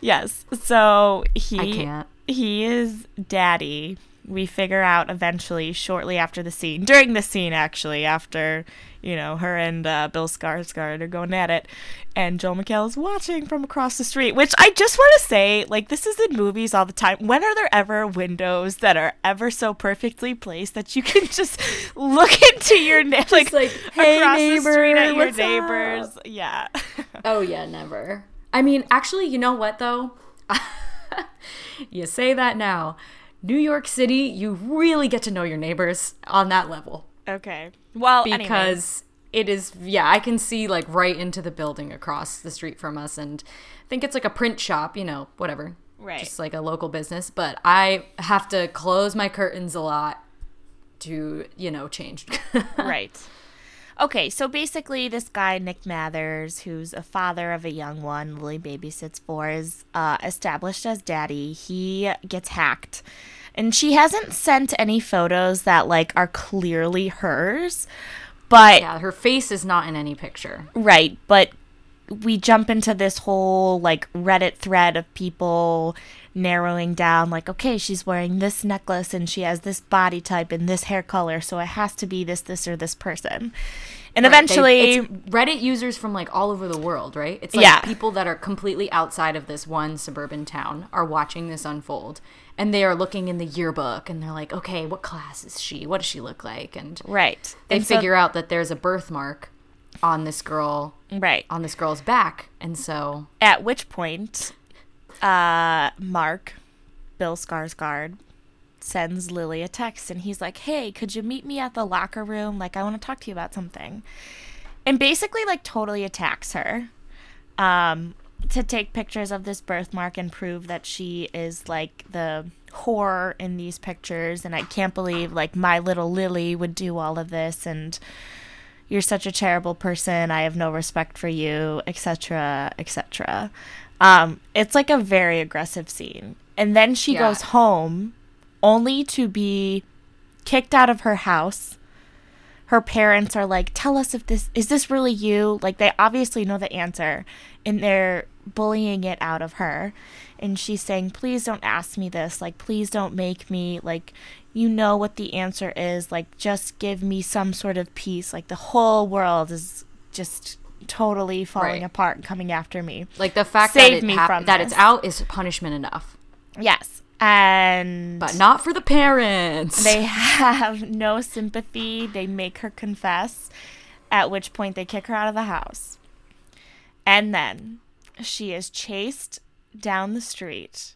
Yes. So he I can't. He is daddy. We figure out eventually, shortly after the scene, during the scene actually, after you know her and uh, Bill Skarsgård are going at it, and Joel McHale is watching from across the street. Which I just want to say, like this is in movies all the time. When are there ever windows that are ever so perfectly placed that you can just look into your na- like, like, "Hey, across the street neighbor, at your what's up?" neighbors? Yeah. Oh yeah, never. I mean, actually, you know what though? you say that now. New York City, you really get to know your neighbors on that level okay. Well, because it is yeah, I can see like right into the building across the street from us and I think it's like a print shop, you know, whatever. Right. Just like a local business, but I have to close my curtains a lot to, you know, change. right. Okay, so basically, this guy Nick Mathers, who's a father of a young one, Lily babysits for, is uh, established as daddy. He gets hacked, and she hasn't sent any photos that like are clearly hers, but yeah, her face is not in any picture. right, but we jump into this whole like Reddit thread of people narrowing down like okay she's wearing this necklace and she has this body type and this hair color so it has to be this this or this person and Right, they- eventually it's Reddit users from like all over the world, right? It's like Yeah. people that are completely outside of this one suburban town are watching this unfold, and they are looking in the yearbook, and they're like, "Okay, what class is she? What does she look like?" And right they And so- figure out that there's a birthmark on this girl, right on this girl's back, and so At which point, uh, Mark, Bill Skarsgård, sends Lily a text and he's like, Hey, could you meet me at the locker room? Like, I want to talk to you about something. And basically, like, totally attacks her um, to take pictures of this birthmark and prove that she is, like, the whore in these pictures. And I can't believe, like, my little Lily would do all of this. And you're such a terrible person. I have no respect for you, etc., etc. Um, it's like a very aggressive scene. And then she Yeah. goes home only to be kicked out of her house. Her parents are like, "Tell us if this is this really you?" Like they obviously know the answer and they're bullying it out of her. And she's saying, "Please don't ask me this. Like please don't make me like you know what the answer is. Like just give me some sort of peace. Like the whole world is just totally falling Right. apart and coming after me." like the fact Save that it me hap- from that it's out is punishment enough, Yes. And but not for the parents. They have no sympathy. They make her confess, at which point they kick her out of the house. And then she is chased down the street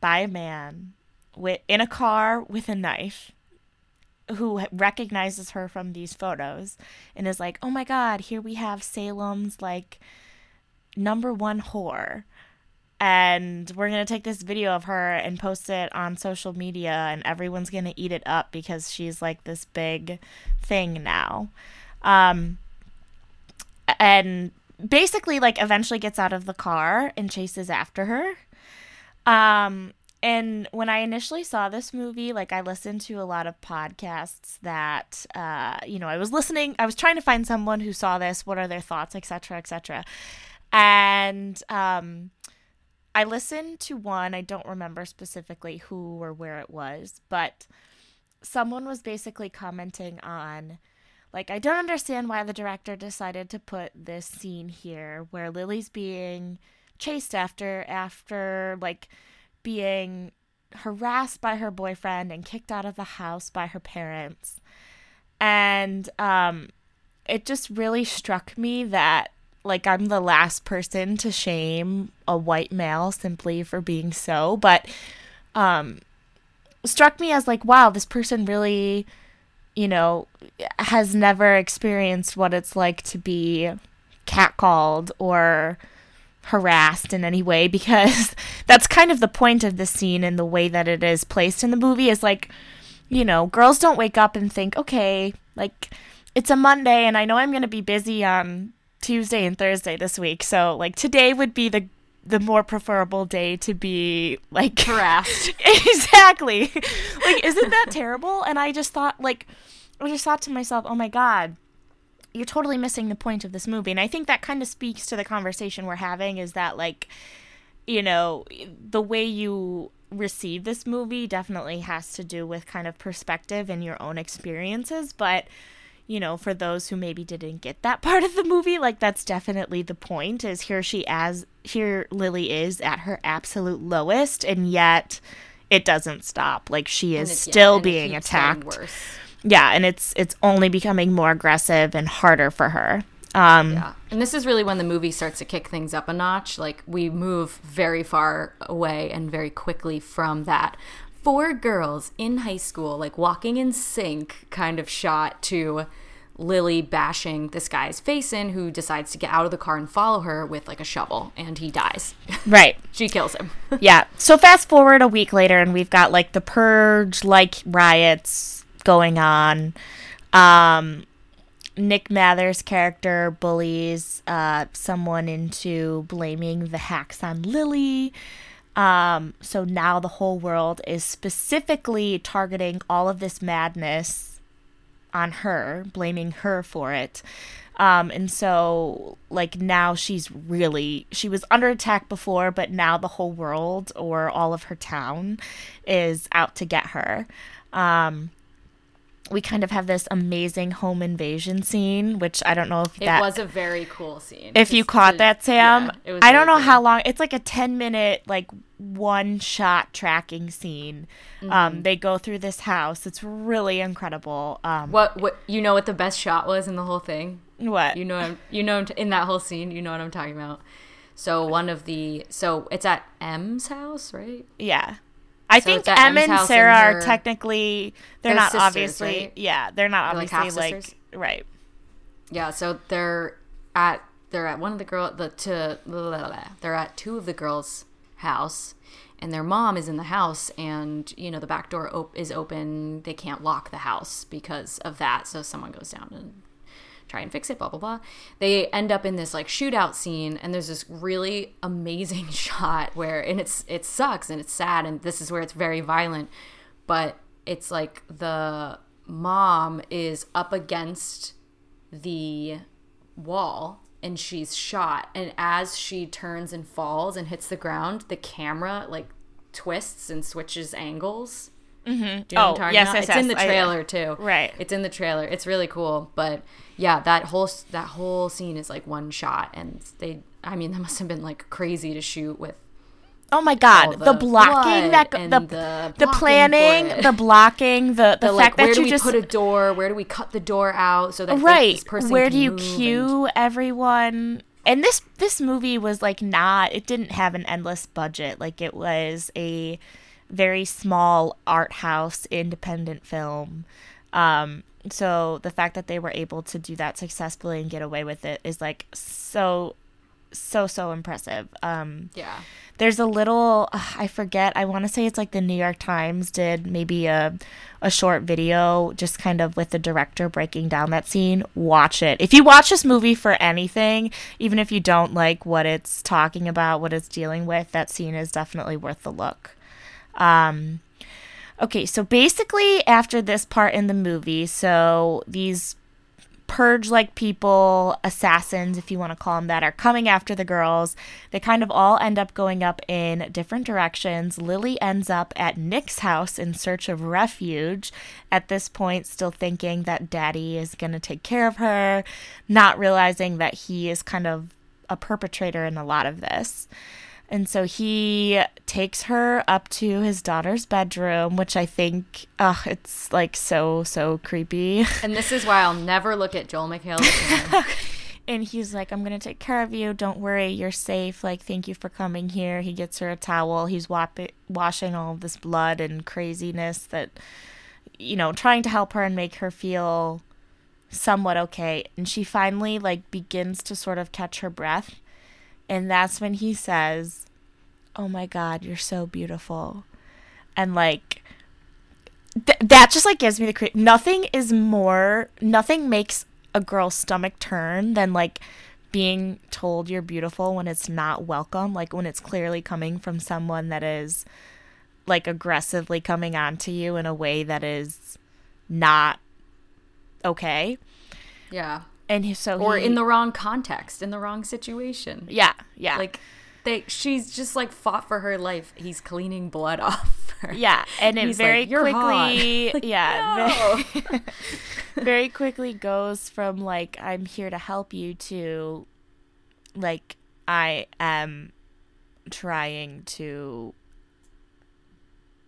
by a man with, in a car with a knife who recognizes her from these photos and is like, "Oh my god, here we have Salem's like number 1 whore." and we're going to take this video of her and post it on social media and everyone's going to eat it up because she's like this big thing now um and basically like eventually gets out of the car and chases after her um and when I initially saw this movie, like I listened to a lot of podcasts that, uh, you know, I was listening, I was trying to find someone who saw this, what are their thoughts, etc., etc. And um, I listened to one, I don't remember specifically who or where it was, but someone was basically commenting on like I don't understand why the director decided to put this scene here where Lily's being chased after after like being harassed by her boyfriend and kicked out of the house by her parents. And um it just really struck me that like I'm the last person to shame a white male simply for being so, but um struck me as like wow, this person really you know has never experienced what it's like to be catcalled or harassed in any way because that's kind of the point of the scene and the way that it is placed in the movie is like you know girls don't wake up and think okay like it's a monday and i know i'm going to be busy on tuesday and thursday this week. So like today would be the the more preferable day to be like harassed. exactly. Like isn't that terrible? And i just thought like i just thought to myself oh my god you're totally missing the point of this movie. And i think that kind of speaks to the conversation we're having is that like you know the way you receive this movie definitely has to do with kind of perspective and your own experiences. But you know for those who maybe didn't get that part of the movie like that's definitely the point is here she as here lily is at her absolute lowest and yet it doesn't stop. Like she is yeah, still and being attacked. worse. Yeah and it's it's only becoming more aggressive and harder for her um Yeah. And this is really when the movie starts to kick things up a notch. Like we move very far away and very quickly from that four girls in high school, like walking in sync kind of shot to Lily bashing this guy's face in who decides to get out of the car and follow her with like a shovel and he dies. right she kills him. yeah so fast forward a week later and we've got like the purge like riots going on um nick mather's character bullies uh someone into blaming the hacks on lily um so now the whole world is specifically targeting all of this madness on her, blaming her for it. Um, and so like now she's really she was under attack before, but now the whole world or all of her town is out to get her. Um, we kind of have this amazing home invasion scene, which I don't know if It that was a very cool scene. if you caught that, Sam. yeah, it was I don't know cool. how long. It's like a ten minute, like one shot tracking scene. Mm-hmm. Um, they go through this house. It's really incredible. Um, What what you know what the best shot was in the whole thing? what? You know I'm- you know in that whole scene, you know what I'm talking about. So one of the so it's at Em's house, right? Yeah. I So think Em and Sarah and are technically they're, They're not sisters, obviously right? yeah, they're not They're obviously like, half-sisters? right. Yeah, so they're at they're at one of the girl the to blah, blah, blah. they're at two of the girls' house, and their mom is in the house, and you know the back door op- is open. They can't lock the house because of that, so someone goes down and try and fix it. Blah blah blah. They end up in this like shootout scene, and there's this really amazing shot where, and it's it sucks and it's sad, and this is where it's very violent, but it's like the mom is up against the wall and she's shot and as she turns and falls and hits the ground the camera like twists and switches angles mm-hmm. You know Oh, yes, yes, it's in yes. the I- trailer too. Right. it's in the trailer. It's really cool. But yeah that whole that whole scene is like one shot. And they i mean that must have been like crazy to shoot with Oh my god, the the, blocking that the the the, planning, the blocking, the the, the, fact like where that do you we just put a door? Where do we cut the door out so that like, right person where do you move and- cue everyone? And this this movie was like not it didn't have an endless budget. Like it was a very small art house independent film. Um so the fact that they were able to do that successfully and get away with it is like so so so impressive. Um yeah. there's a little i forget i want to say it's like the new york times did maybe a, a short video just kind of with the director breaking down that scene. Watch it. If you watch this movie for anything even if you don't like what it's talking about what it's dealing with that scene is definitely worth the look um okay so basically after this part in the movie so these purge like people, assassins, if you want to call them that, are coming after the girls. They kind of all end up going up in different directions. Lily ends up at Nick's house in search of refuge. At this point, still thinking that daddy is going to take care of her, not realizing that he is kind of a perpetrator in a lot of this. And so he takes her up to his daughter's bedroom, which I think, uh, it's like so, so creepy. And this is why I'll never look at Joel McHale again. and he's like, I'm going to take care of you. Don't worry. You're safe. Like, thank you for coming here. He gets her a towel. He's wap- washing all of this blood and craziness that, you know, trying to help her and make her feel somewhat okay. And she finally, like, begins to sort of catch her breath. And that's when he says, Oh my God, you're so beautiful. And, like, th- that just like gives me the creep. Nothing is more. Nothing makes a girl's stomach turn than like being told you're beautiful when it's not welcome. Like when it's clearly coming from someone that is like aggressively coming on to you in a way that is not okay. yeah. And so Or he- in the wrong context, in the wrong situation. yeah yeah Like they she's just like fought for her life. He's cleaning blood off her. yeah and it He's very like, quickly Like, yeah no. very, very quickly goes from like i'm here to help you to like i am trying to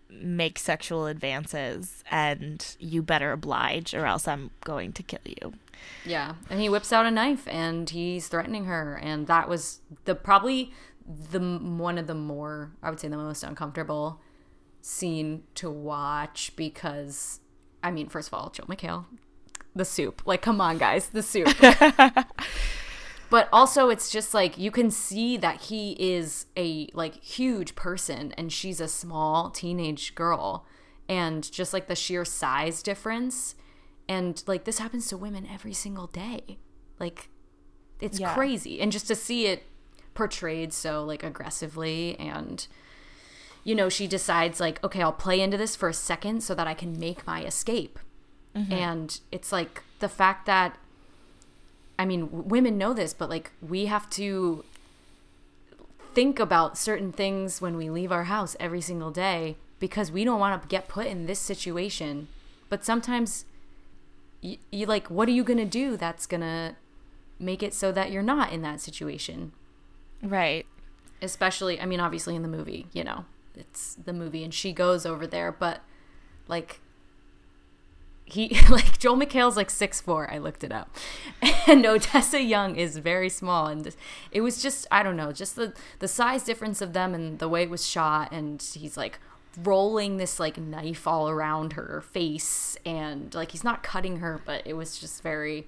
make sexual advances and you better oblige or else i'm going to kill you Yeah, and he whips out a knife and he's threatening her, and that was the probably the one of the more I would say the most uncomfortable scene to watch because I mean, first of all, Joe McHale, the soup, like come on, guys, the soup. but also, it's just like you can see that he is a like huge person, and she's a small teenage girl, and just like the sheer size difference. And like this happens to women every single day. Like it's Yeah. crazy. And just to see it portrayed so like aggressively and you know she decides like okay i'll play into this for a second so that i can make my escape. Mm-hmm. And it's like the fact that I mean, women know this, but like we have to think about certain things when we leave our house every single day because we don't want to get put in this situation. But sometimes you, you like, what are you going to do that's going to make it so that you're not in that situation? Right. Especially, I mean, obviously in the movie, you know, it's the movie and she goes over there, but like, he like Joel McHale's like six four. I looked it up, and Odessa Young is very small, and it was just I don't know, just the the size difference of them and the way it was shot, and he's like rolling this like knife all around her face, and like he's not cutting her, but it was just very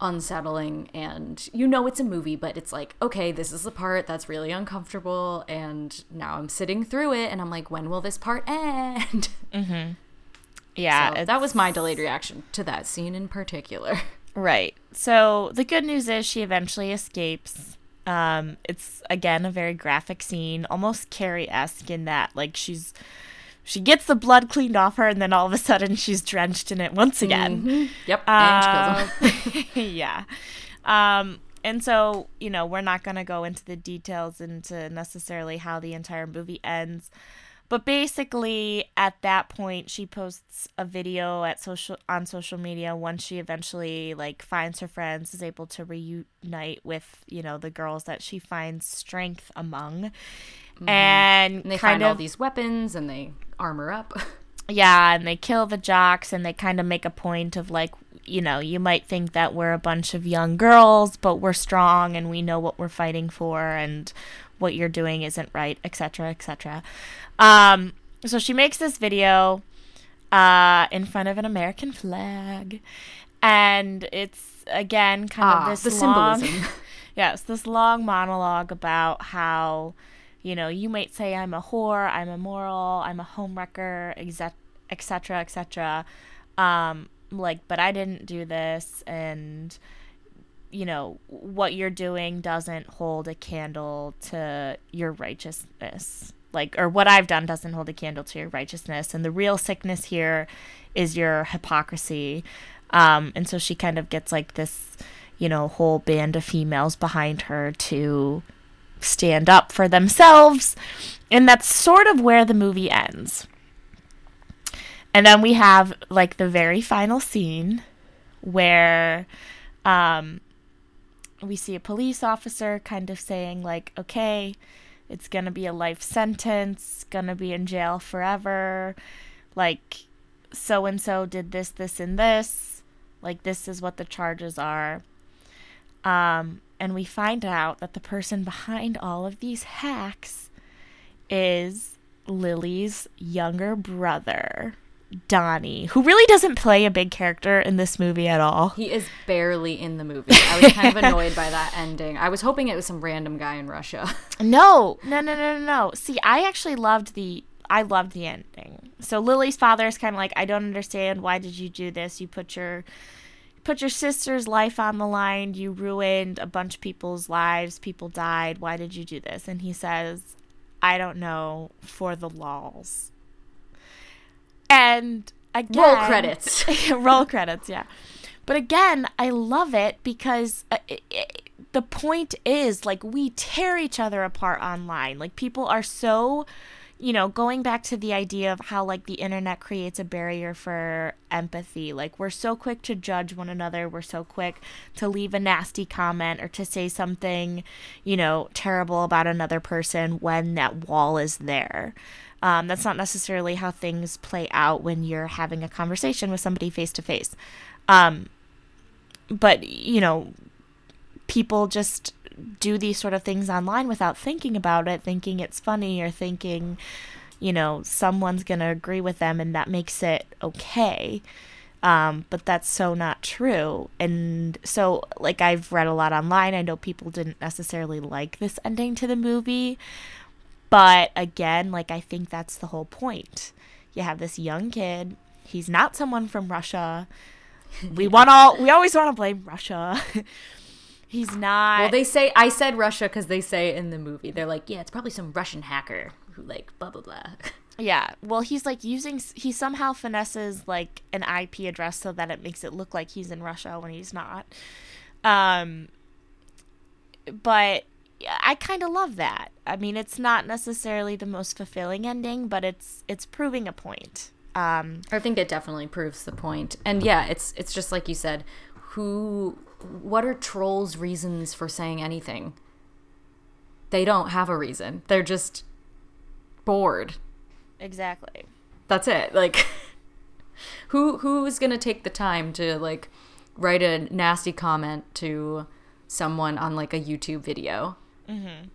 unsettling. And you know it's a movie but it's like okay this is the part that's really uncomfortable and now i'm sitting through it and i'm like when will this part end mm-hmm. Yeah. so that was my delayed reaction to that scene in particular. Right. So the good news is she eventually escapes. Um, it's again a very graphic scene, almost Carrie esque in that like she's she gets the blood cleaned off her and then all of a sudden she's drenched in it once again. Yep. kills him. Uh, yeah. Um, and so, you know, we're not going to go into the details into necessarily how the entire movie ends. But basically, at that point, she posts a video at social on social media once she eventually like finds her friends, is able to reunite with you know the girls that she finds strength among, mm-hmm. and, And they kind find of all these weapons and they armor up. yeah, and they kill the jocks and they kind of make a point of like, you know, you might think that we're a bunch of young girls, but we're strong and we know what we're fighting for and what you're doing isn't right, etc., etc. Um, so she makes this video uh, in front of an American flag, and it's again kind Ah, of this the long, yes, this long monologue about how, you know, you might say I'm a whore, I'm immoral, I'm a homewrecker, etc., etc., etc. Um, like, but I didn't do this, and you know what you're doing doesn't hold a candle to your righteousness. Like or what i've done doesn't hold a candle to your righteousness. And the real sickness here is your hypocrisy. Um and so she kind of gets like this you know whole band of females behind her to stand up for themselves. And that's sort of where the movie ends. And then we have like the very final scene where um we see a police officer kind of saying like okay it's going to be a life sentence going to be in jail forever. Like so and so did this this and this. Like this is what the charges are. Um and we find out that the person behind all of these hacks is Lily's younger brother Donnie, who really doesn't play a big character in this movie at all. He is barely in the movie. I was kind of annoyed by that ending. I was hoping it was some random guy in Russia. No, no, no, no, no, no. See, I actually loved the I loved the ending. So Lily's father is kind of like, I don't understand. Why did you do this? You put your put your sister's life on the line. You ruined a bunch of people's lives. People died. Why did you do this? And he says, I don't know. For the laws. And again, Roll credits. roll credits, yeah. But again, I love it because uh, it, it, the point is like we tear each other apart online. Like people are so, you know, going back to the idea of how like the internet creates a barrier for empathy. Like we're so quick to judge one another. We're so quick to leave a nasty comment or to say something, you know, terrible about another person when that wall is there. Um, that's not necessarily how things play out when you're having a conversation with somebody face to face. But, you know, people just do these sort of things online without thinking about it, thinking it's funny or thinking, you know, someone's going to agree with them and that makes it okay. Um, but that's so not true. And so, like, I've read a lot online. I know people didn't necessarily like this ending to the movie. But again, like, I think that's the whole point. You have this young kid. He's not someone from Russia. We want all. We always want to blame Russia. He's not. well, they say I said Russia because they say in the movie. They're like, yeah, it's probably some Russian hacker who like blah blah blah. Yeah. Well, he's like using he somehow finesses like an IP address so that it makes it look like he's in Russia when he's not. Um, but I kind of love that. I mean, it's not necessarily the most fulfilling ending, but it's it's proving a point. Um, I think it definitely proves the point. And yeah, it's it's just like you said, who what are trolls reasons for saying anything? They don't have a reason. They're just bored. exactly. That's it. Like who who is going to take the time to like write a nasty comment to someone on like a YouTube video? Mhm.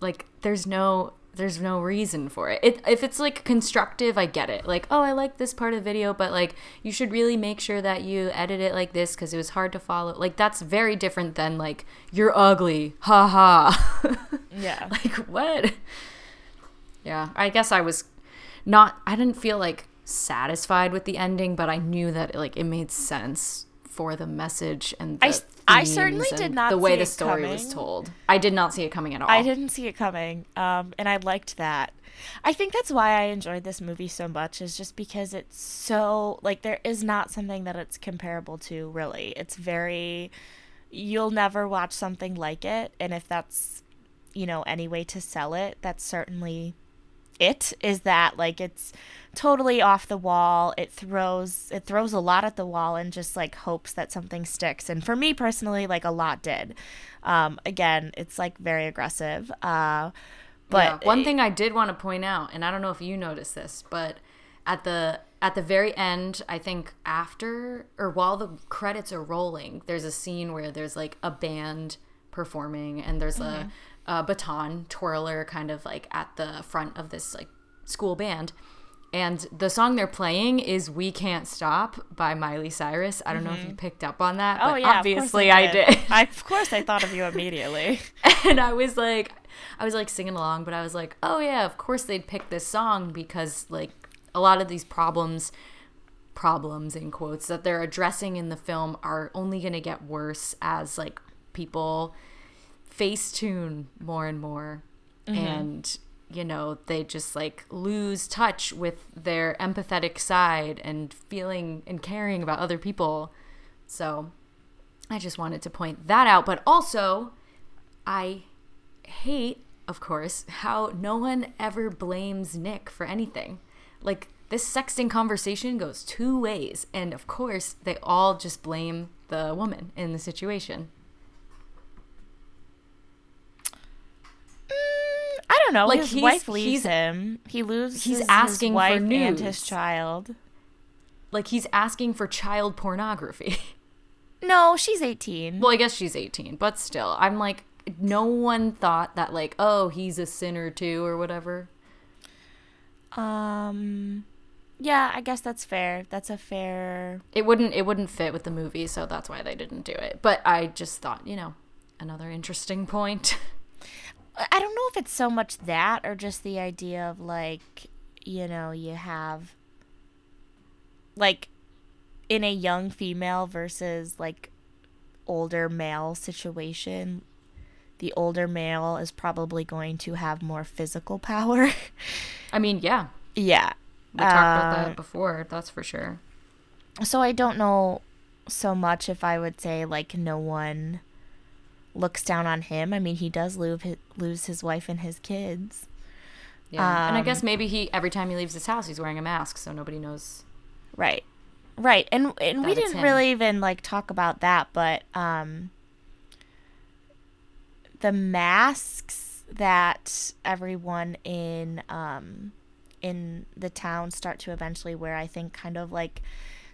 Like there's no there's no reason for it. it. If it's like constructive, I get it. Like, oh, I like this part of the video, but like you should really make sure that you edit it like this because it was hard to follow. Like that's very different than like you're ugly, ha ha. Yeah. like what? Yeah, I guess I was not. I didn't feel like satisfied with the ending, but I knew that like it made sense for the message and the I- I certainly did not the way the story was told. I did not see it coming at all. I didn't see it coming, um, and I liked that. I think that's why I enjoyed this movie so much, is just because it's so like there is not something that it's comparable to. Really, it's very. You'll never watch something like it, and if that's, you know, any way to sell it, that's certainly it is that like it's totally off the wall. It throws it throws a lot at the wall and just like hopes that something sticks. And for me personally like a lot did. Um again it's like very aggressive. Uh but yeah. one thing I did want to point out, and I don't know if you noticed this, but at the at the very end, I think after or while the credits are rolling, there's a scene where there's like a band performing, and there's a, a baton twirler kind of like at the front of this like school band. And the song they're playing is "We Can't Stop" by Miley Cyrus. I don't know if you mm-hmm. picked up on that, oh but yeah obviously of I did. I, of course i thought of you immediately and I was like, I was like singing along, but I was like, oh yeah, of course they'd pick this song because like a lot of these problems, problems in quotes that they're addressing in the film are only going to get worse as like people face tune more and more, mm-hmm. and you know they just like lose touch with their empathetic side and feeling and caring about other people. So I just wanted to point that out, but also I hate, of course, how no one ever blames Nick for anything. Like, this sexting conversation goes two ways, and of course, they all just blame the woman in the situation. i don't know Like, his he's- wife leaves he's- him he loses he's his asking for wife and news. his child Like, he's asking for child pornography. no she's 18 well, I guess she's 18, but still, I'm like, no one thought that, like, oh, he's a sinner too, or whatever. um yeah i guess that's fair that's a fair It wouldn't it wouldn't fit with the movie, so that's why they didn't do it. But I just thought, you know, another interesting point. I don't know if it's so much that or just the idea of like, you know, you have like in a young female versus like older male situation, the older male is probably going to have more physical power. I mean, yeah, yeah. we talked about Uh, that before. That's for sure. So I don't know so much if I would say like no one looks down on him. I mean, he does lose his, lose his wife and his kids. Yeah, and I um, guess maybe he every time he leaves his house, he's wearing a mask, so nobody knows. Right. Right. And and we didn't really even like talk about that, but um the masks that everyone in um in the town start to eventually wear, I think kind of like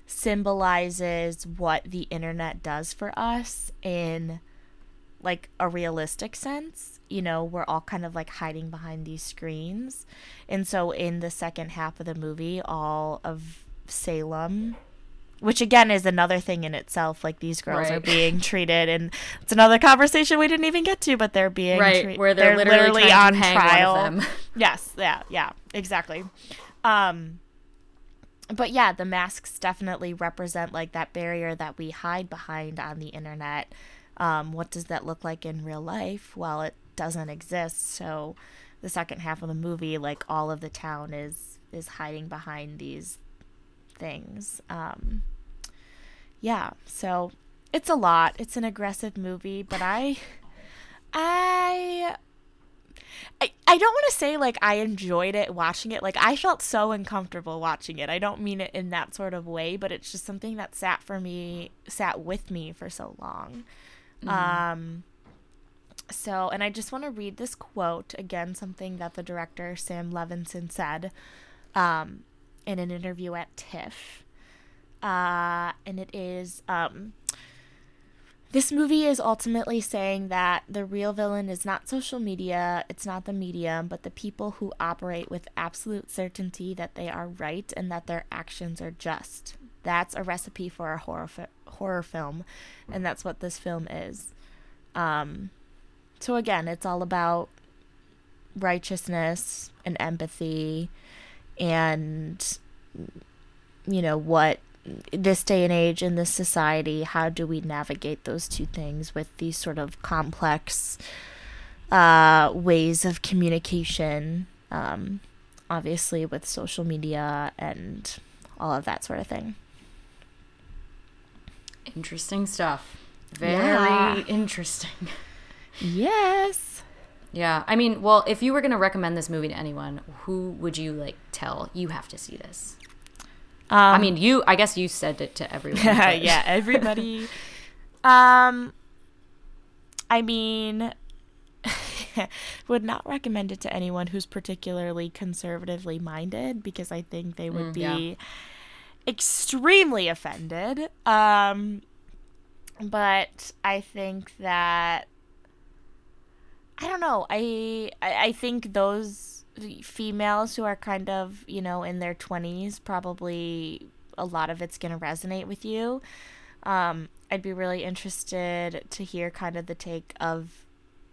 symbolizes what the internet does for us in like a realistic sense. You know, we're all kind of like hiding behind these screens. And so in the second half of the movie, all of Salem, which again is another thing in itself, like these girls are being treated, and it's another conversation we didn't even get to, but they're being Right, tre- where they're literally trying to on hang one of trial. Yes, yeah, yeah, exactly. Um, but yeah, the masks definitely represent like that barrier that we hide behind on the internet. Um, what does that look like in real life? Well, it doesn't exist. So, the second half of the movie, like all of the town is is hiding behind these things. Um, yeah, so it's a lot. It's an aggressive movie, but I I I, I don't want to say like I enjoyed it watching it. Like I felt so uncomfortable watching it. I don't mean it in that sort of way, but it's just something that sat for me, sat with me for so long. Mm-hmm. Um so, and I just want to read this quote again, something that the director Sam Levinson said um, in an interview at TIFF. Uh, and it is um, this movie is ultimately saying that the real villain is not social media, it's not the media, but the people who operate with absolute certainty that they are right and that their actions are just. That's a recipe for a horror fi- horror film, and that's what this film is. Um, so again, it's all about righteousness and empathy and you know what this day and age in this society how do we navigate those two things with these sort of complex uh, ways of communication um, obviously with social media and all of that sort of thing interesting stuff very yeah. interesting Yes. Yeah. I mean, well, if you were going to recommend this movie to anyone, who would you like tell you have to see this? Um, I mean, you I guess you said it to everyone. Yeah, yeah, everybody. um I mean would not recommend it to anyone who's particularly conservatively minded because I think they would mm, be yeah. Extremely offended. Um but I think that I don't know. I I think those females who are kind of you know in their twenties probably a lot of it's gonna resonate with you. Um, I'd be really interested to hear kind of the take of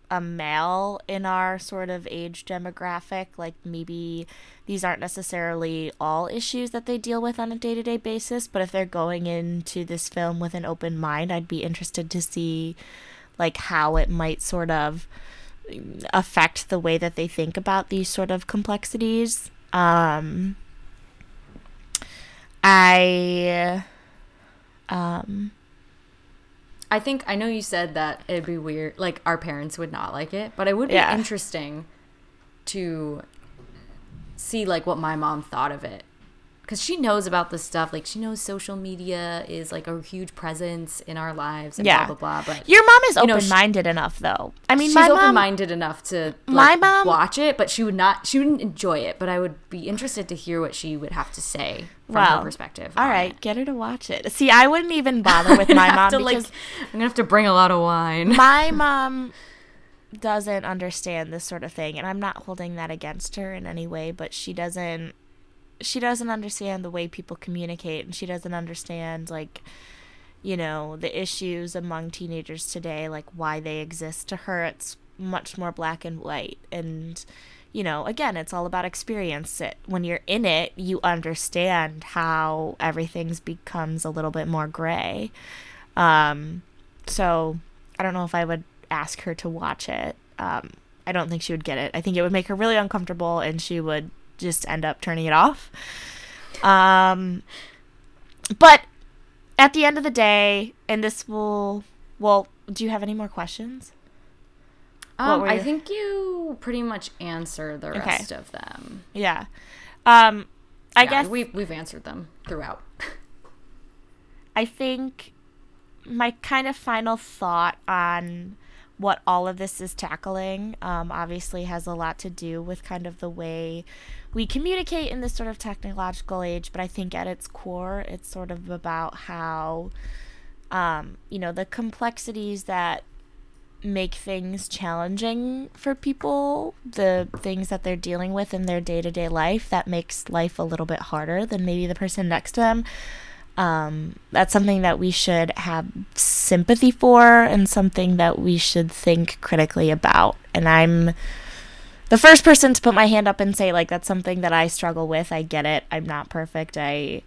a male in our sort of age demographic. Like maybe these aren't necessarily all issues that they deal with on a day to day basis, but if they're going into this film with an open mind, I'd be interested to see like how it might sort of affect the way that they think about these sort of complexities. Um, I, um, I think I know you said that it'd be weird, like our parents would not like it, but it would be yeah. interesting to see like what my mom thought of it because she knows about this stuff. Like she knows social media is like a huge presence in our lives and yeah. blah blah blah. But your mom is open minded enough though. I mean, she's open minded enough to like, my mom watch it, but she would not. She wouldn't enjoy it. But I would be interested to hear what she would have to say from her perspective. All right, it. get her to watch it. See, I wouldn't even bother with my mom to, because like, I'm gonna have to bring a lot of wine. My mom doesn't understand this sort of thing, and I'm not holding that against her in any way. But she doesn't she doesn't understand the way people communicate and she doesn't understand like you know the issues among teenagers today like why they exist. To her it's much more black and white. And you know again it's all about experience. It when you're in it you understand how everything's becomes a little bit more gray. Um so i don't know if i would ask her to watch it. Um i don't think she would get it. I think it would make her really uncomfortable and she would just end up turning it off. Um, but at the end of the day, and this will, well, do you have any more questions? Um, I think you pretty much answer the rest okay. of them. Yeah. Um, I yeah, guess we've we've answered them throughout. I think my kind of final thought on what all of this is tackling um, obviously has a lot to do with kind of the way we communicate in this sort of technological age, but I think at its core, it's sort of about how, um, you know, the complexities that make things challenging for people, the things that they're dealing with in their day to day life that makes life a little bit harder than maybe the person next to them. Um, that's something that we should have sympathy for and something that we should think critically about. And I'm the first person to put my hand up and say like that's something that I struggle with. I get it. I'm not perfect. I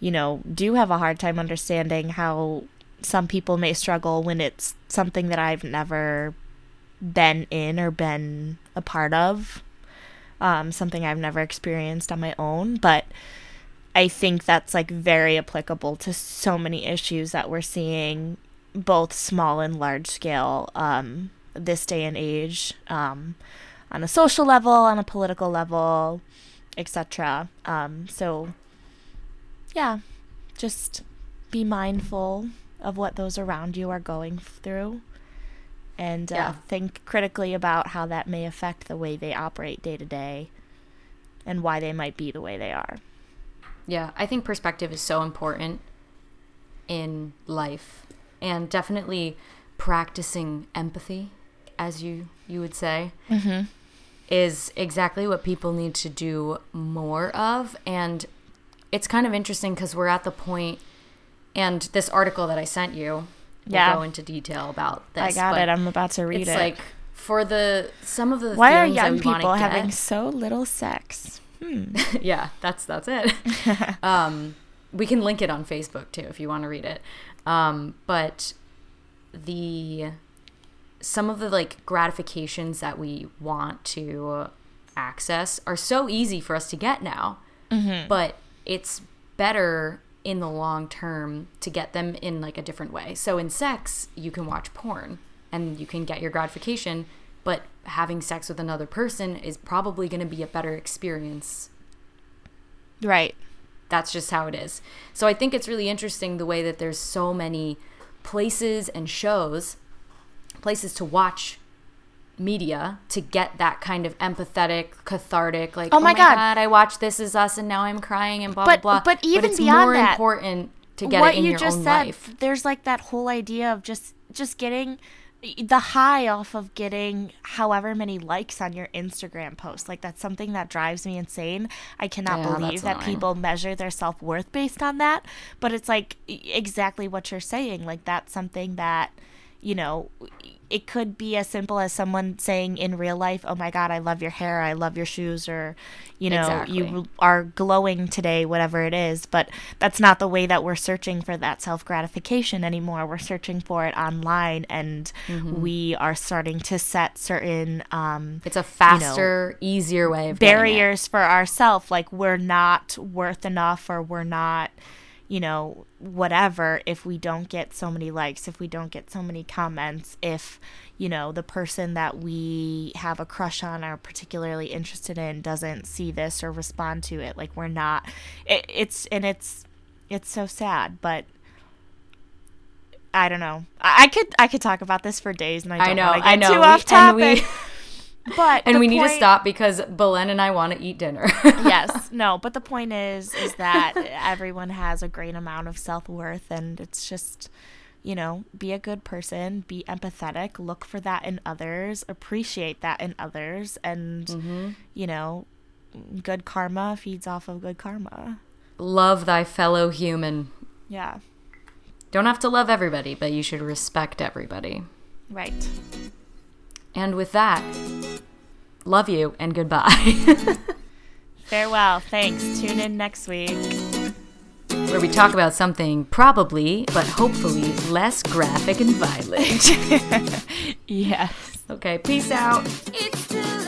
you know, do have a hard time understanding how some people may struggle when it's something that I've never been in or been a part of. Um, something I've never experienced on my own, but I think that's like very applicable to so many issues that we're seeing both small and large scale um, this day and age um, on a social level, on a political level, etc. Um, so, yeah, just be mindful of what those around you are going through and uh, Yeah. think critically about how that may affect the way they operate day to day and why they might be the way they are. Yeah, I think perspective is so important in life and definitely practicing empathy as you you would say is exactly what people need to do more of and it's kind of interesting cuz we're at the point and this article that I sent you will Yeah. go into detail about this I got it. I'm about to read it's it. like for the some of the why are young people having get- so little sex? yeah, that's that's it. um, we can link it on Facebook too if you want to read it. Um, but the some of the like gratifications that we want to access are so easy for us to get now. Mm-hmm. But it's better in the long term to get them in like a different way. So in sex, you can watch porn and you can get your gratification, but having sex with another person is probably going to be a better experience Right. that's just how it is. So I think it's really interesting the way that there's so many places and shows, places to watch media to get that kind of empathetic, cathartic, like Oh, oh my God. I watched This Is Us and now I'm crying and blah But- blah blah. but even it's beyond more that, important to get what it in you your just own said, life. there's like that whole idea of just just getting the high off of getting however many likes on your Instagram post. Like that's something that drives me insane. I cannot Yeah, believe that annoying. people measure their self-worth based on that, but it's like exactly what you're saying. Like that's something that you know, it could be as simple as someone saying in real life, "Oh my god, I love your hair, I love your shoes," or you know, Exactly. you are glowing today, whatever it is. But that's not the way that we're searching for that self gratification anymore. We're searching for it online, and Mm-hmm. we are starting to set certain um, It's a faster, easier way of barriers for ourselves. Like we're not worth enough, or we're not, you know, whatever. If we don't get so many likes, if we don't get so many comments, if you know the person that we have a crush on or particularly interested in doesn't see this or respond to it, like we're not. It, it's and it's it's so sad, but. I don't know. I, I could I could talk about this for days, and I don't I know, want to get I know. too We- off topic. but And we need to stop because Belen and I want to eat dinner. yes no but the point is is that everyone has a great amount of self-worth and it's just you know be a good person be empathetic look for that in others appreciate that in others and mm-hmm. you know good karma feeds off of good karma love thy fellow human. yeah Don't have to love everybody, but you should respect everybody. right And with that, love you and goodbye. farewell thanks tune in next week Where we talk about something probably, but hopefully less graphic and violent. yes okay, peace out. It's the